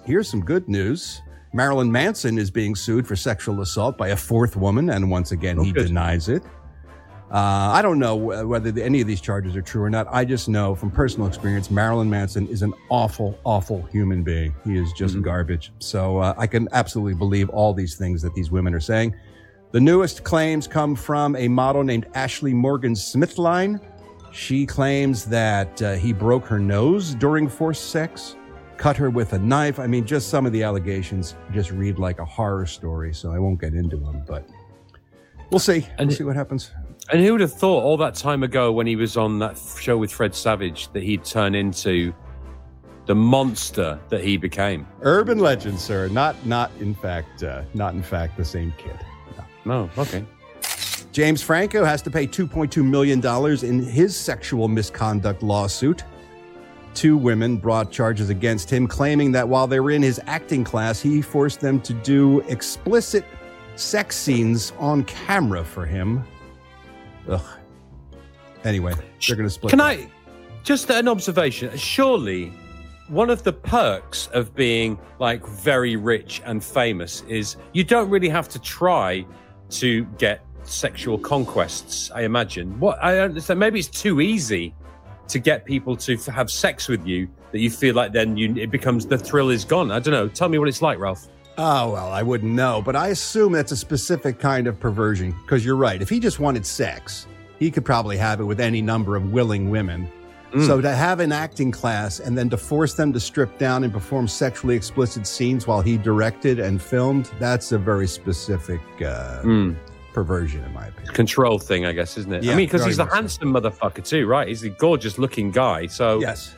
here's some good news. Marilyn Manson is being sued for sexual assault by a fourth woman, and once again, he denies it. Uh, I don't know whether the, any of these charges are true or not. I just know from personal experience, Marilyn Manson is an awful, awful human being. He is just garbage. So uh, I can absolutely believe all these things that these women are saying. The newest claims come from a model named Ashley Morgan Smithline. She claims that uh, he broke her nose during forced sex, cut her with a knife. I mean, just some of the allegations just read like a horror story, so I won't get into them, but we'll see. And we'll see what happens. And who would have thought all that time ago when he was on that show with Fred Savage that he'd turn into the monster that he became? Urban legend, sir. Not, not in fact, uh, not in fact the same kid. No, okay. James Franco has to pay 2.2 million dollars in his sexual misconduct lawsuit. Two women brought charges against him, claiming that while they were in his acting class, he forced them to do explicit sex scenes on camera for him. Ugh. Anyway, they're going to split. Can. I just an observation? Surely one of the perks of being like very rich and famous is you don't really have to try to get sexual conquests. I imagine. What I understand, maybe it's too easy to get people to f- have sex with you that you feel like then you it becomes the thrill is gone. I don't know. Tell me what it's like, Ralph. Oh, well, I wouldn't know, but I assume that's a specific kind of perversion because you're right. If he just wanted sex, he could probably have it with any number of willing women. Mm. So to have an acting class and then to force them to strip down and perform sexually explicit scenes while he directed and filmed, that's a very specific uh, Mm. Perversion, in my opinion. Control thing, I guess, isn't it? Yeah, I mean, because he's so. handsome motherfucker too, right? He's a gorgeous looking guy. So Yes.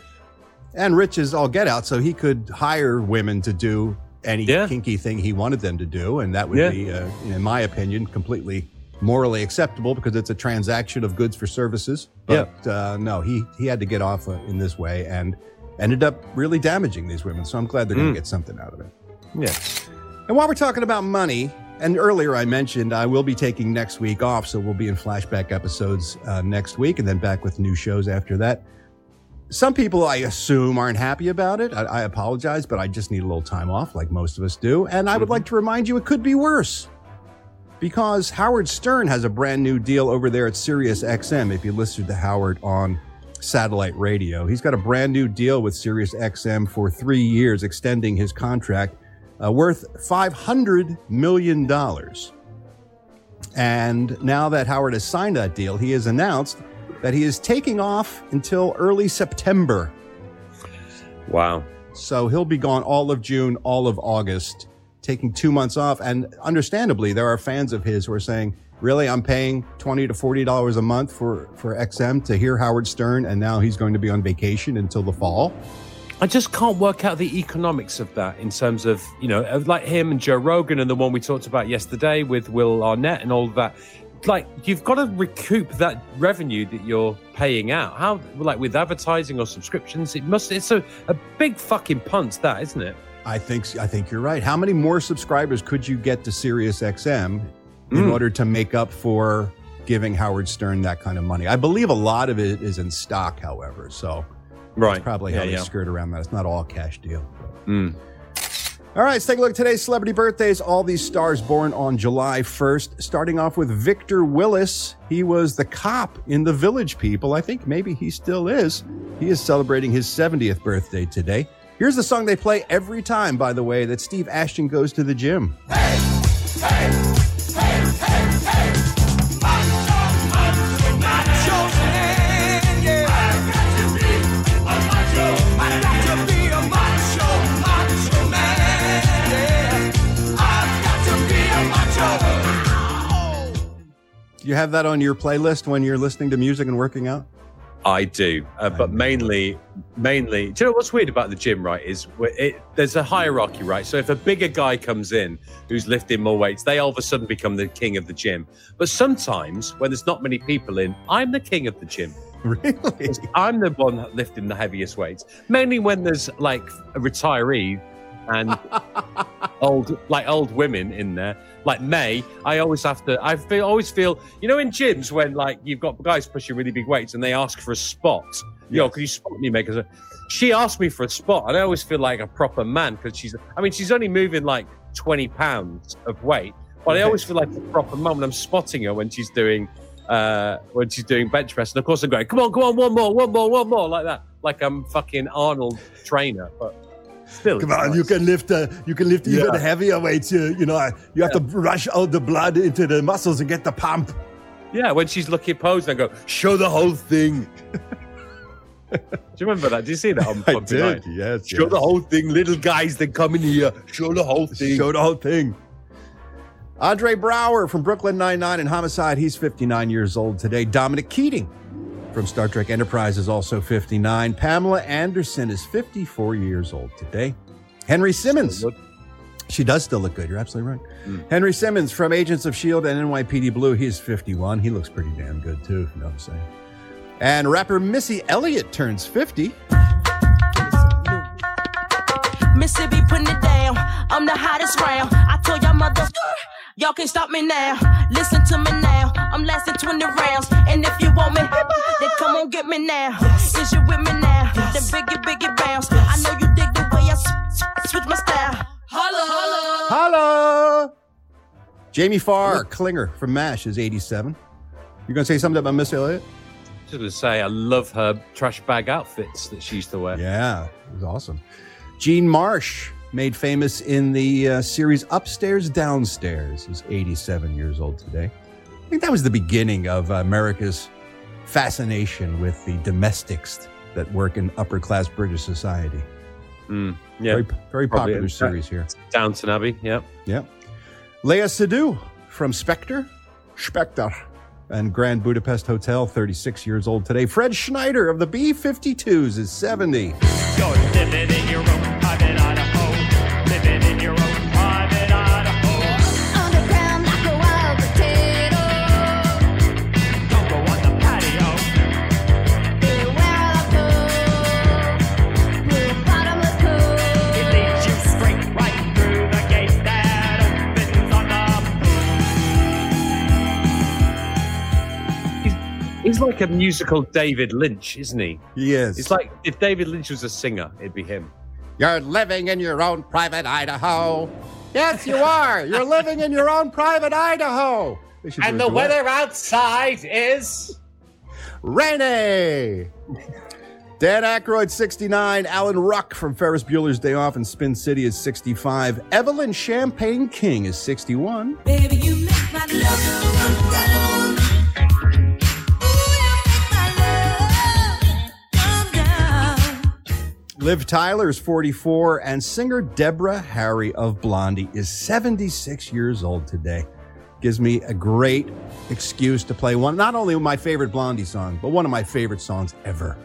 And Rich is all get out, so he could hire women to do any kinky thing he wanted them to do, and that would Yeah. be, uh, in my opinion, completely morally acceptable because it's a transaction of goods for services. But uh, no, he he had to get off uh, in this way and ended up really damaging these women. So I'm glad they're going Mm. to get something out of it. Yeah. And while we're talking about money, and earlier I mentioned I will be taking next week off, so we'll be in flashback episodes uh, next week and then back with new shows after that. Some people, I assume, aren't happy about it. I, I apologize, but I just need a little time off, like most of us do. And I would like to remind you it could be worse because Howard Stern has a brand new deal over there at Sirius XM. If you listen to Howard on satellite radio, he's got a brand new deal with Sirius XM for three years, extending his contract uh, worth $500 million. And now that Howard has signed that deal, he has announced that he is taking off until early September. Wow. So he'll be gone all of June, all of August, taking two months off. And understandably, there are fans of his who are saying, Really, I'm paying twenty to forty dollars a month for for XM to hear Howard Stern, and now he's going to be on vacation until the fall. I just can't work out the economics of that in terms of, you know, like him and Joe Rogan and the one we talked about yesterday with Will Arnett and all that. Like, you've got to recoup that revenue that you're paying out. How, like, with advertising or subscriptions, it must, it's a, a big fucking punt, that, isn't it? I think I think you're right. How many more subscribers could you get to Sirius XM in Mm. order to make up for giving Howard Stern that kind of money? I believe a lot of it is in stock, however. So Right. that's probably Yeah, how they yeah. skirt around that. It's not all cash deal. Mm. All right, let's take a look at today's celebrity birthdays. All these stars born on July 1st. Starting off with Victor Willis. He was the cop in The Village People. I think maybe he still is. He is celebrating his 70th birthday today. Here's the song they play every time, by the way, that Steve Ashton goes to the gym. Do you have that on your playlist when you're listening to music and working out? I do, uh, but mainly, mainly. Do you know what's weird about the gym? Right, is it, there's a hierarchy, right? So if a bigger guy comes in who's lifting more weights, they all of a sudden become the king of the gym. But sometimes when there's not many people in, I'm the king of the gym. *laughs* Really? I'm the one lifting the heaviest weights. Mainly when there's like a retiree and old, like old women in there. like May, I always have to. I feel always feel you know in gyms when like you've got guys pushing really big weights and they ask for a spot. Yo, can you spot me, mate? 'Cause, uh, she asked me for a spot, and I always feel like a proper man because she's. I mean, she's only moving like twenty pounds of weight, but I always feel like a proper mum when I'm spotting her when she's doing. Uh, when she's doing bench press, and of course I'm going, come on, come on, one more, one more, one more, like that, like I'm fucking Arnold trainer, but still, Come on, nice. you can lift. Uh, you can lift even Yeah. heavier weights. You, you know, you have to rush out the blood into the muscles and get the pump. Yeah, when she's looking at pose, and I go, show the whole thing. *laughs* Do you remember that? Did you see that on *laughs* I did, Night? yes, Show yes. the whole thing, little guys. Then come in here. Show the whole thing. Show the whole thing. Andre Braugher from Brooklyn Nine-Nine and Homicide. He's 59 years old today. Dominic Keating from Star Trek Enterprise is also 59. Pamela Anderson is 54 years old today. Henry Simmons. She does still look good. You're absolutely right. Hmm. Henry Simmons from Agents of S.H.I.E.L.D. and NYPD Blue. He's 51. He looks pretty damn good, too, if you know what I'm saying. And rapper Missy Elliott turns 50. Mississippi putting it down. I'm the hottest round. I told y'all mother, y'all can't stop me now. Listen to me now. I'm lasting 20 rounds. And if you want me, then come on get me now. Is you with me now? Then biggie, biggie bounce. I know you dig the way I s- s- switch my style. Holla, holla. Holla! Jamie Farr, Klinger from MASH is 87. You going to say something about Miss Elliott? Just going to say, I love her trash bag outfits that she used to wear. Yeah, it was awesome. Jean Marsh, made famous in the uh, series Upstairs Downstairs, is 87 years old today. I think that was the beginning of America's fascination with the domestics that work in upper class British society. Mm, yeah. Very, very popular in- series here. Downton Abbey, yeah. Yeah. Léa Seydoux from Spectre, Spectre, and Grand Budapest Hotel, 36 years old today. Fred Schneider of the B 52s is 70. He's like a musical David Lynch, isn't he? He is. It's like if David Lynch was a singer, it'd be him. You're living in your own private Idaho. Yes, you are. You're living in your own private Idaho. And the weather a outside is rainy. Dan Aykroyd, 69. Alan Ruck from Ferris Bueller's Day Off in Spin City is 65. Evelyn Champagne King is 61. Baby, Liv Tyler is 44. And singer Deborah Harry of Blondie is 76 years old today. Gives me a great excuse to play one, not only my favorite Blondie song, but one of my favorite songs ever.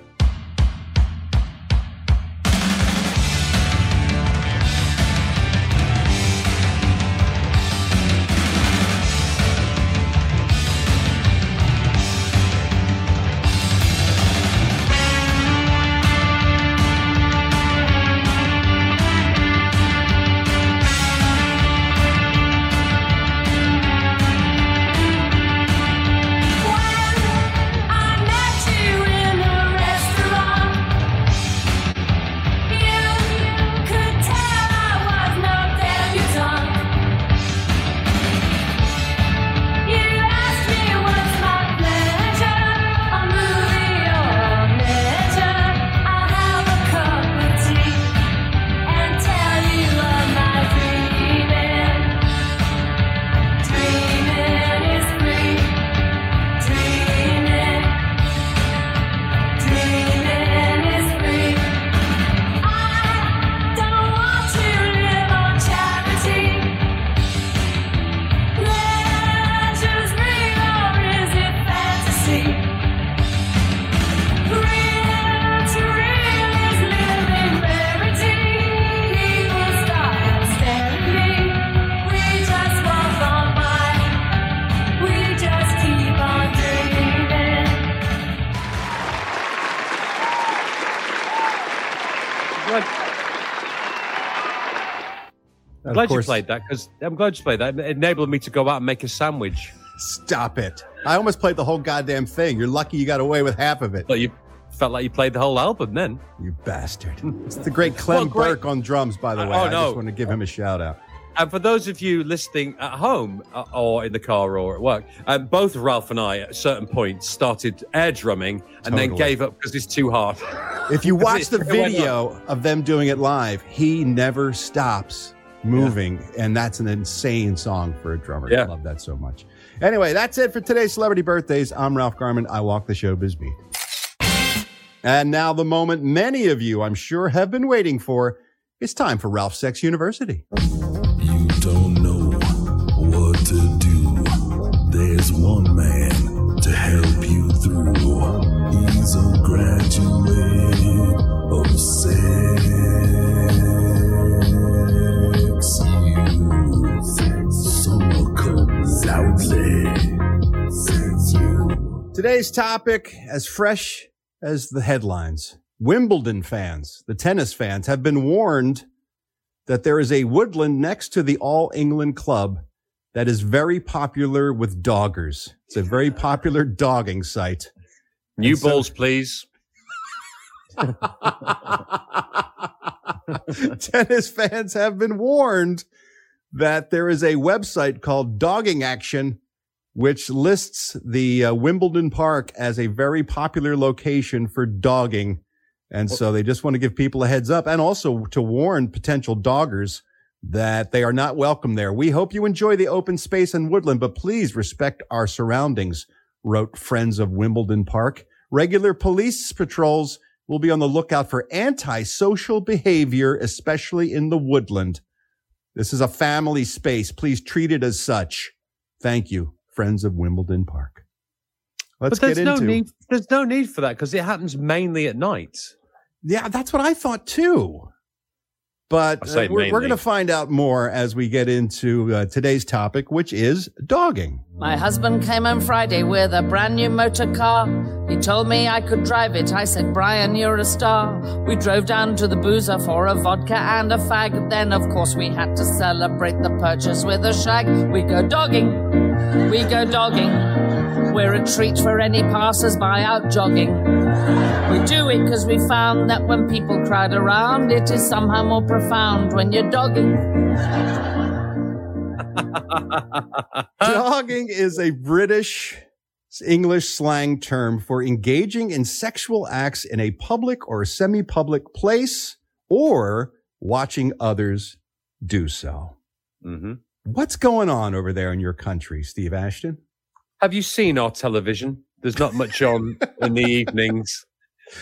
I'm glad you played that because I'm glad you played that. It enabled me to go out and make a sandwich. Stop it. I almost played the whole goddamn thing. You're lucky you got away with half of it. But you felt like you played the whole album then. You bastard. *laughs* It's the great Clem Well, great. Burke on drums, by the way. Oh, I no. just want to give him a shout out. And for those of you listening at home uh, or in the car or at work, um, both Ralph and I at certain points started air drumming and then gave up because it's too hard. If you *laughs* watch the *laughs* It went on. video of them doing it live, he never stops moving, and that's an insane song for a drummer. Yeah. I love that so much. Anyway, that's it for today's celebrity birthdays. I'm Ralph Garman. I walk the showbiz beat. And now the moment many of you, I'm sure, have been waiting for. It's time for Ralph Sex University. You don't know what to do. There's one man to help you through. He's a graduate Today's topic, as fresh as the headlines. Wimbledon fans, the tennis fans, have been warned that there is a woodland next to the All England Club that is very popular with doggers. It's a very popular dogging site. New so- balls, please. *laughs* tennis fans have been warned that there is a website called Dogging Action, which lists the uh, Wimbledon Park as a very popular location for dogging. And so they just want to give people a heads up and also to warn potential doggers that they are not welcome there. We hope you enjoy the open space and woodland, but please respect our surroundings, wrote Friends of Wimbledon Park. Regular police patrols will be on the lookout for antisocial behavior, especially in the woodland. This is a family space. Please treat it as such. Thank you, Friends of Wimbledon Park. Let's but there's get no into need. There's no need for that because it happens mainly at night. Yeah, that's what I thought too. But uh, we're, we're going to find out more as we get into uh, today's topic, which is dogging. My husband came home Friday with a brand new motor car. He told me I could drive it. I said, Brian, you're a star. We drove down to the boozer for a vodka and a fag. Then, of course, we had to celebrate the purchase with a shag. We go dogging. We go dogging. We're a treat for any passers by out jogging. We do it because we found that when people crowd around, it is somehow more profound when you're dogging. *laughs* Dogging is a British English slang term for engaging in sexual acts in a public or semi public place or watching others do so. Mm-hmm. What's going on over there in your country, Steve Ashton? Have you seen our television? There's not much on *laughs* in the evenings.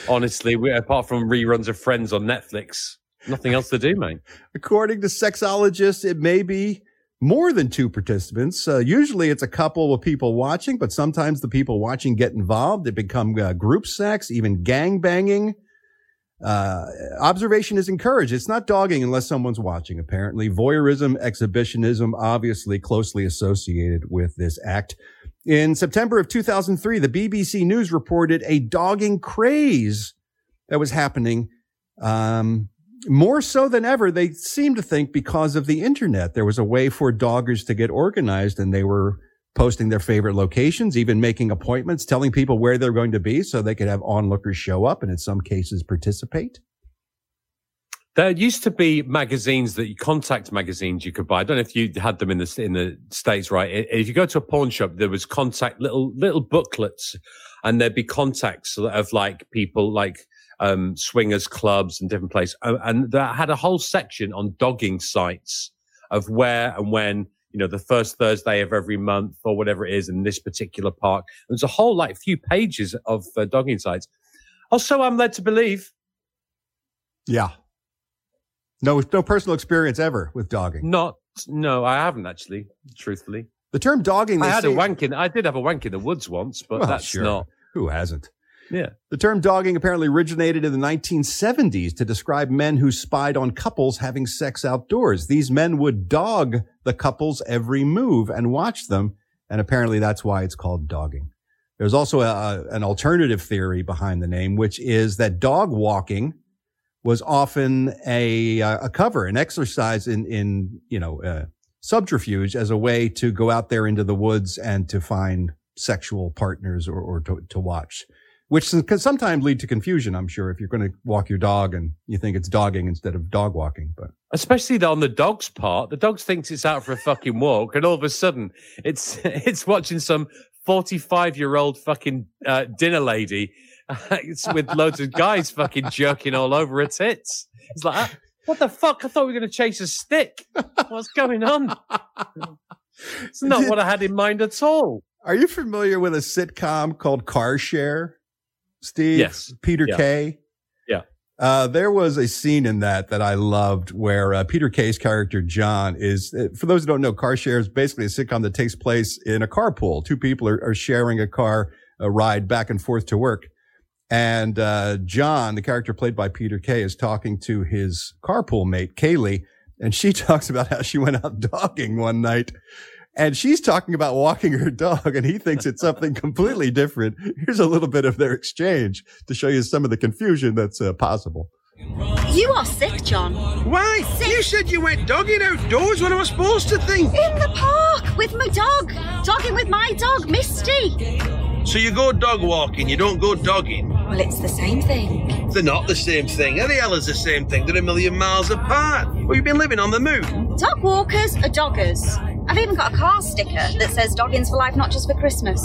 Honestly, we, apart from reruns of Friends on Netflix, nothing else to do, mate. According to sexologists, it may be more than two participants. Uh, usually it's a couple of people watching, but sometimes the people watching get involved. It become uh, group sex, even gang banging. Uh, observation is encouraged. It's not dogging unless someone's watching, apparently. Voyeurism, exhibitionism, obviously closely associated with this act. In September of 2003, the BBC News reported a dogging craze that was happening. Um, more so than ever, they seem to think because of the internet, there was a way for doggers to get organized and they were posting their favorite locations, even making appointments, telling people where they're going to be so they could have onlookers show up and in some cases participate. There used to be magazines that you contact magazines you could buy. I don't know if you had them in the in the states, right? If you go to a pawn shop, there was contact little little booklets, and there'd be contacts of like people like um, swingers clubs and different places, Uh, and that had a whole section on dogging sites of where and when you know the first Thursday of every month or whatever it is in this particular park. There's a whole like few pages of uh, dogging sites. Also, I'm led to believe Yeah. No, no personal experience ever with dogging. Not, no, I haven't actually, truthfully. The term dogging, I had a say- wank in, I did have a wank in the woods once, but Well, that's sure. not. Who hasn't? Yeah. The term dogging apparently originated in the 1970s to describe men who spied on couples having sex outdoors. These men would dog the couple's every move and watch them. And apparently that's why it's called dogging. There's also a, an alternative theory behind the name, which is that dog walking was often a a cover, an exercise in in you know uh, subterfuge as a way to go out there into the woods and to find sexual partners or, or to, to watch, which can sometimes lead to confusion. I'm sure if you're going to walk your dog and you think it's dogging instead of dog walking, but Especially on the dog's part, the dog thinks it's out for a fucking walk, and all of a sudden, it's *laughs* it's watching some forty-five-year-old fucking uh, dinner lady *laughs* it's with loads of guys fucking jerking all over her tits. It's like, ah, what the fuck? I thought we were going to chase a stick. What's going on? It's not *laughs* what I had in mind at all. Are you familiar with a sitcom called Car Share, Steve? Yes. Peter Yeah. Kay. Yeah. Uh, there was a scene in that that I loved where uh, Peter Kay's character John is. uh, For those who don't know, Car Share is basically a sitcom that takes place in a carpool. Two people are, are sharing a car, a ride back and forth to work. And uh, John, the character played by Peter Kay, is talking to his carpool mate Kayleigh, and she *laughs* talks about how she went out *laughs* dogging one night. And she's talking about walking her dog, and he thinks it's something completely different. Here's a little bit of their exchange to show you some of the confusion that's uh, possible. You are sick, John. Why? You said you went dogging outdoors. What am I supposed to think? In the park with my dog. Dogging with my dog, Misty. So you go dog walking, you don't go dogging. Well, it's the same thing. They're not the same thing. How the hell is the same thing? They're a million miles apart. Well, you've been living on the moon. Dog walkers are doggers. I've even got a car sticker that says doggins for life, not just for Christmas.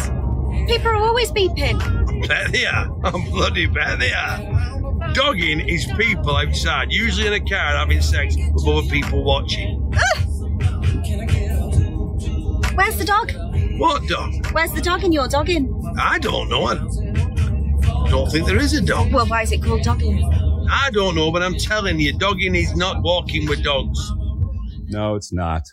People are always beeping. Bet they are. *laughs* I'm bloody bet they are. Dogging is people outside, usually in a car, having sex with other people watching. Ah! Where's the dog? What dog? Where's the dog in your dogging? I don't know. I don't think there is a dog. Well, why is it called dogging? I don't know, but I'm telling you, dogging is not walking with dogs. No, it's not.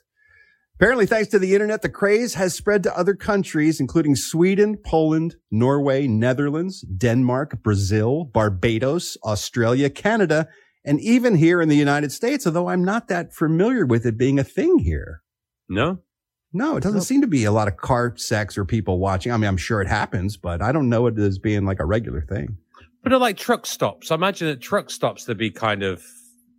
Apparently, thanks to the internet, the craze has spread to other countries, including Sweden, Poland, Norway, Netherlands, Denmark, Brazil, Barbados, Australia, Canada, and even here in the United States, although I'm not that familiar with it being a thing here. No? No, it doesn't seem to be a lot of car sex or people watching. I mean, I'm sure it happens, but I don't know it as being like a regular thing. But are like truck stops. I imagine at truck stops there'd be kind of,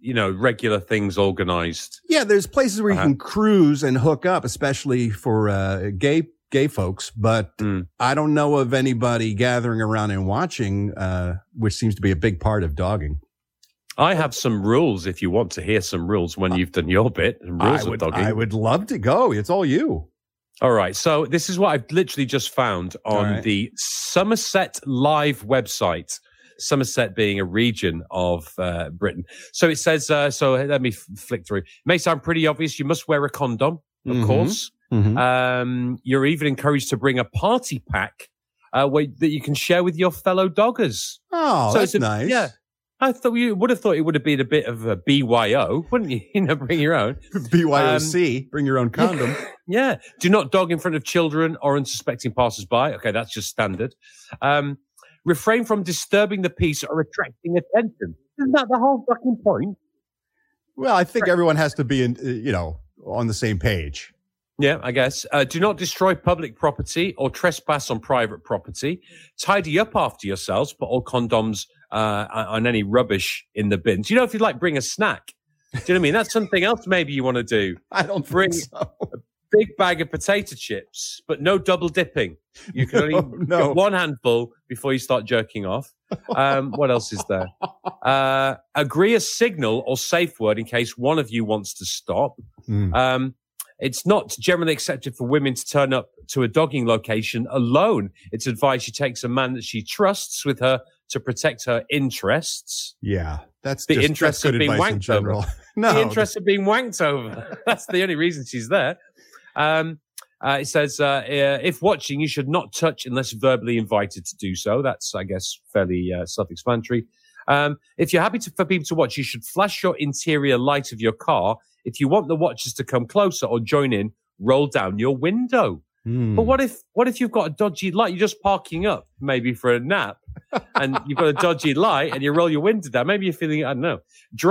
you know, regular things organized. Yeah, there's places where you Uh-huh. can cruise and hook up, especially for uh, gay gay folks. But I don't know of anybody gathering around and watching, uh, which seems to be a big part of dogging. I have some rules if you want to hear some rules when you've done your bit. Rules I of would, dogging. I would love to go. It's all you. All right. So this is what I've literally just found on right. the Somerset Live website. Somerset being a region of uh, Britain. So it says, uh, so let me f- flick through. It may sound pretty obvious. You must wear a condom, of Mhm. course. Mhm. Um, you're even encouraged to bring a party pack uh, where, that you can share with your fellow doggers. Oh, So that's it's a- nice. Yeah. I thought you would have thought it would have been a bit of a BYO, wouldn't you? *laughs* You know, bring your own. *laughs* BYOC, bring your own condom. *laughs* Yeah. Do not dog in front of children or unsuspecting passers-by. Okay, that's just standard. Um, refrain from disturbing the peace or attracting attention. Isn't that the whole fucking point? Well, I think everyone has to be in, uh, you know, on the same page. Yeah, I guess. Uh, do not destroy public property or trespass on private property. Tidy up after yourselves. Put all condoms uh, on any rubbish in the bins. You know, if you'd like, bring a snack. Do you know what I mean? That's something else maybe you want to do. *laughs* I don't bring think so. Big bag of potato chips, but no double dipping. You can *laughs* only no. get one handful before you start jerking off. Um, what else is there? *laughs* Uh, agree a signal or safe word in case one of you wants to stop. Hmm. Um, it's not generally accepted for women to turn up to a dogging location alone. It's advised she takes a man that she trusts with her to protect her interests. Yeah, that's the just- interests that's of being in wanked general. *laughs* over. No, the interests of being wanked over. That's the only reason she's there. Um, uh, it says, uh, uh, if watching, you should not touch unless verbally invited to do so. That's, I guess, fairly uh, self-explanatory. Um, if you're happy to, for people to watch, you should flash your interior light of your car. If you want the watchers to come closer or join in, roll down your window. Hmm. But what if what if you've got a dodgy light? You're just parking up, maybe for a nap, and *laughs* you've got a dodgy light, and you roll your window down. Maybe you're feeling I don't know.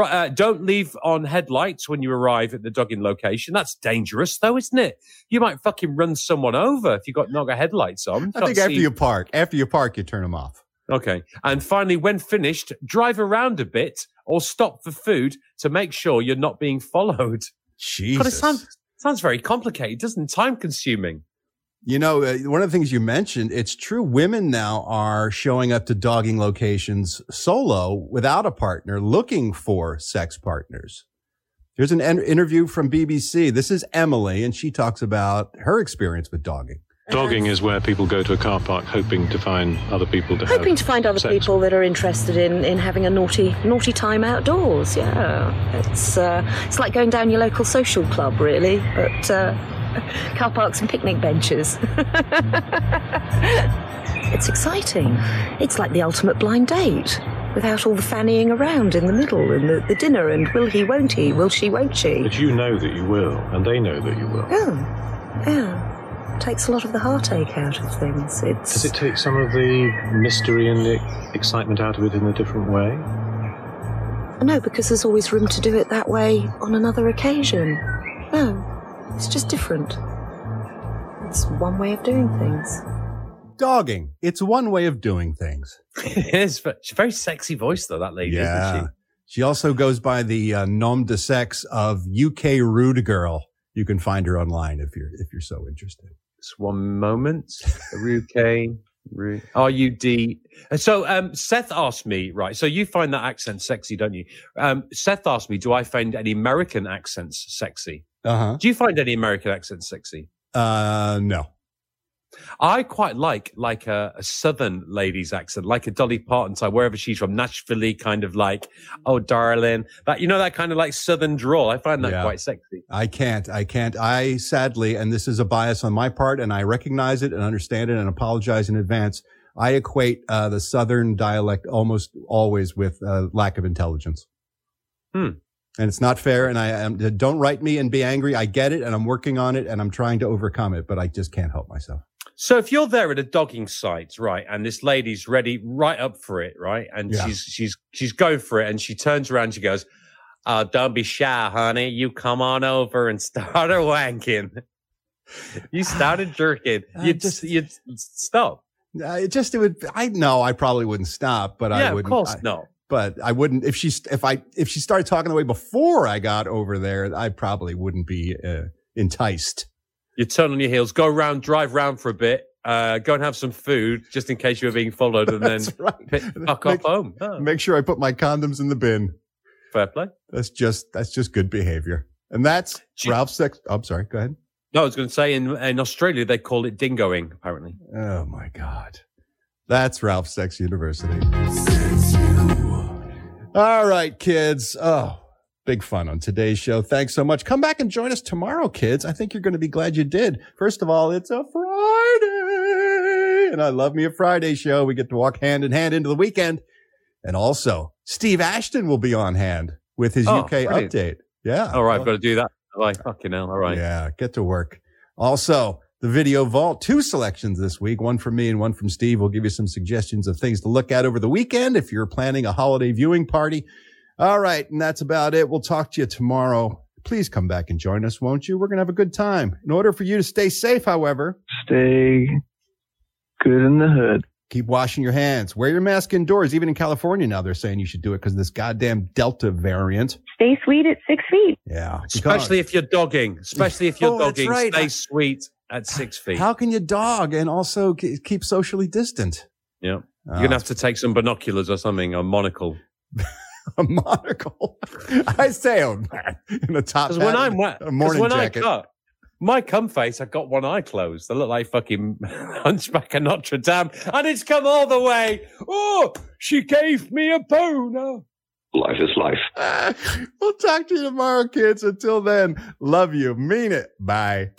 Uh, don't leave on headlights when you arrive at the dogging location. That's dangerous, though, isn't it? You might fucking run someone over if you've got not got headlights on. I think after see- you park, after you park, you turn them off. Okay. And finally, when finished, drive around a bit or stop for food to make sure you're not being followed. Jesus, God, it sounds, sounds very complicated, doesn't it? Time consuming. You know, uh, one of the things you mentioned, it's true. Women now are showing up to dogging locations solo without a partner, looking for sex partners. Here's an en- interview from BBC. This is Emily, and she talks about her experience with dogging. Dogging is where people go to a car park hoping to find other people to Hoping have to find other sex people that are interested in, in having a naughty naughty time outdoors. Yeah, it's uh, it's like going down your local social club, really, but uh, *laughs* car parks and picnic benches. *laughs* it's exciting. It's like the ultimate blind date, without all the fannying around in the middle and the, the dinner and will he, won't he, will she, won't she. But you know that you will, and they know that you will. Yeah, yeah. Takes a lot of the heartache out of things. It's Does it take some of the mystery and the excitement out of it in a different way? No, because there's always room to do it that way on another occasion. No, it's just different. It's one way of doing things. Dogging. It's one way of doing things. *laughs* it is. but She's a very sexy voice, though, that lady, Yeah. isn't She also goes by the uh, nom de sex of UK Rude Girl. You can find her online if you're if you're so interested. Just one moment. Ruke. Ru- R-U-D. Uh, So, um, Seth asked me, right? So you find that accent sexy, don't you? Um, Seth asked me, do I find any American accents sexy? Uh huh. Do you find any American accents sexy? Uh, no. I quite like like a, a southern lady's accent, like a Dolly Parton type, wherever she's from, Nashville, kind of like, oh darling, that you know that kind of like southern drawl. I find that Yeah. quite sexy. I can't. I can't. I sadly, and this is a bias on my part, and I recognize it and understand it and apologize in advance. I equate uh, the Southern dialect almost always with uh, lack of intelligence. Hmm. And it's not fair. And I am, don't write me and be angry. I get it, and I'm working on it, and I'm trying to overcome it, but I just can't help myself. So if you're there at a dogging site, right, and this lady's ready right up for it, right, and Yeah. she's she's she's going for it, and she turns around, and she goes, "Oh, don't be shy, honey. You come on over and *laughs* start her wanking." You started *sighs* jerking. You'd just- you'd stop. Uh, it just it would. I know I probably wouldn't stop, but I Yeah, of course I- not. But I wouldn't if she if I if she started talking the way before I got over there. I probably wouldn't be uh, enticed. You turn on your heels, go around, drive round for a bit, uh, go and have some food just in case you were being followed, and then *laughs* right. pick, fuck off home. Oh, Make sure I put my condoms in the bin. fair play. That's just that's just good behavior. And that's Ralph's sex. Oh, I'm sorry. Go ahead. No, I was going to say in in Australia they call it dingoing. Apparently, Oh my God. That's Ralph Sex University. All right, kids. Oh, big fun on today's show. Thanks so much. Come back and join us tomorrow, kids. I think you're going to be glad you did. First of all, it's a Friday, and I love me a Friday show. We get to walk hand in hand into the weekend. And also, Steve Ashton will be on hand with his Oh, UK brilliant. update. Yeah. all right, oh. I've got to do that. Like fucking hell. All right. Yeah, get to work. Also, the video vault, two selections this week, one from me and one from Steve. We'll give you some suggestions of things to look at over the weekend if you're planning a holiday viewing party. All right. And that's about it. We'll talk to you tomorrow. Please come back and join us, won't you? We're going to have a good time. In order for you to stay safe, however, Stay good in the hood. keep washing your hands. Wear your mask indoors. Even in California now, they're saying you should do it because of this goddamn Delta variant. Stay sweet at six feet. Yeah. Especially if you're dogging. Especially if you're Oh, that's dogging. right. Stay sweet at six *sighs* feet. How can you dog and also keep socially distant? Yeah. Ah. You're gonna have to take some binoculars or something, or monocle. *laughs* a monocle. I say, oh man, in the top. Because when I'm wet, a morning when jacket. I cut my cum face, I got one eye closed. I look like fucking *laughs* Hunchback of Notre Dame, and it's come all the way. Oh, she gave me a boner. Life is life. *laughs* we'll talk to you tomorrow, kids. Until then, love you, mean it. Bye.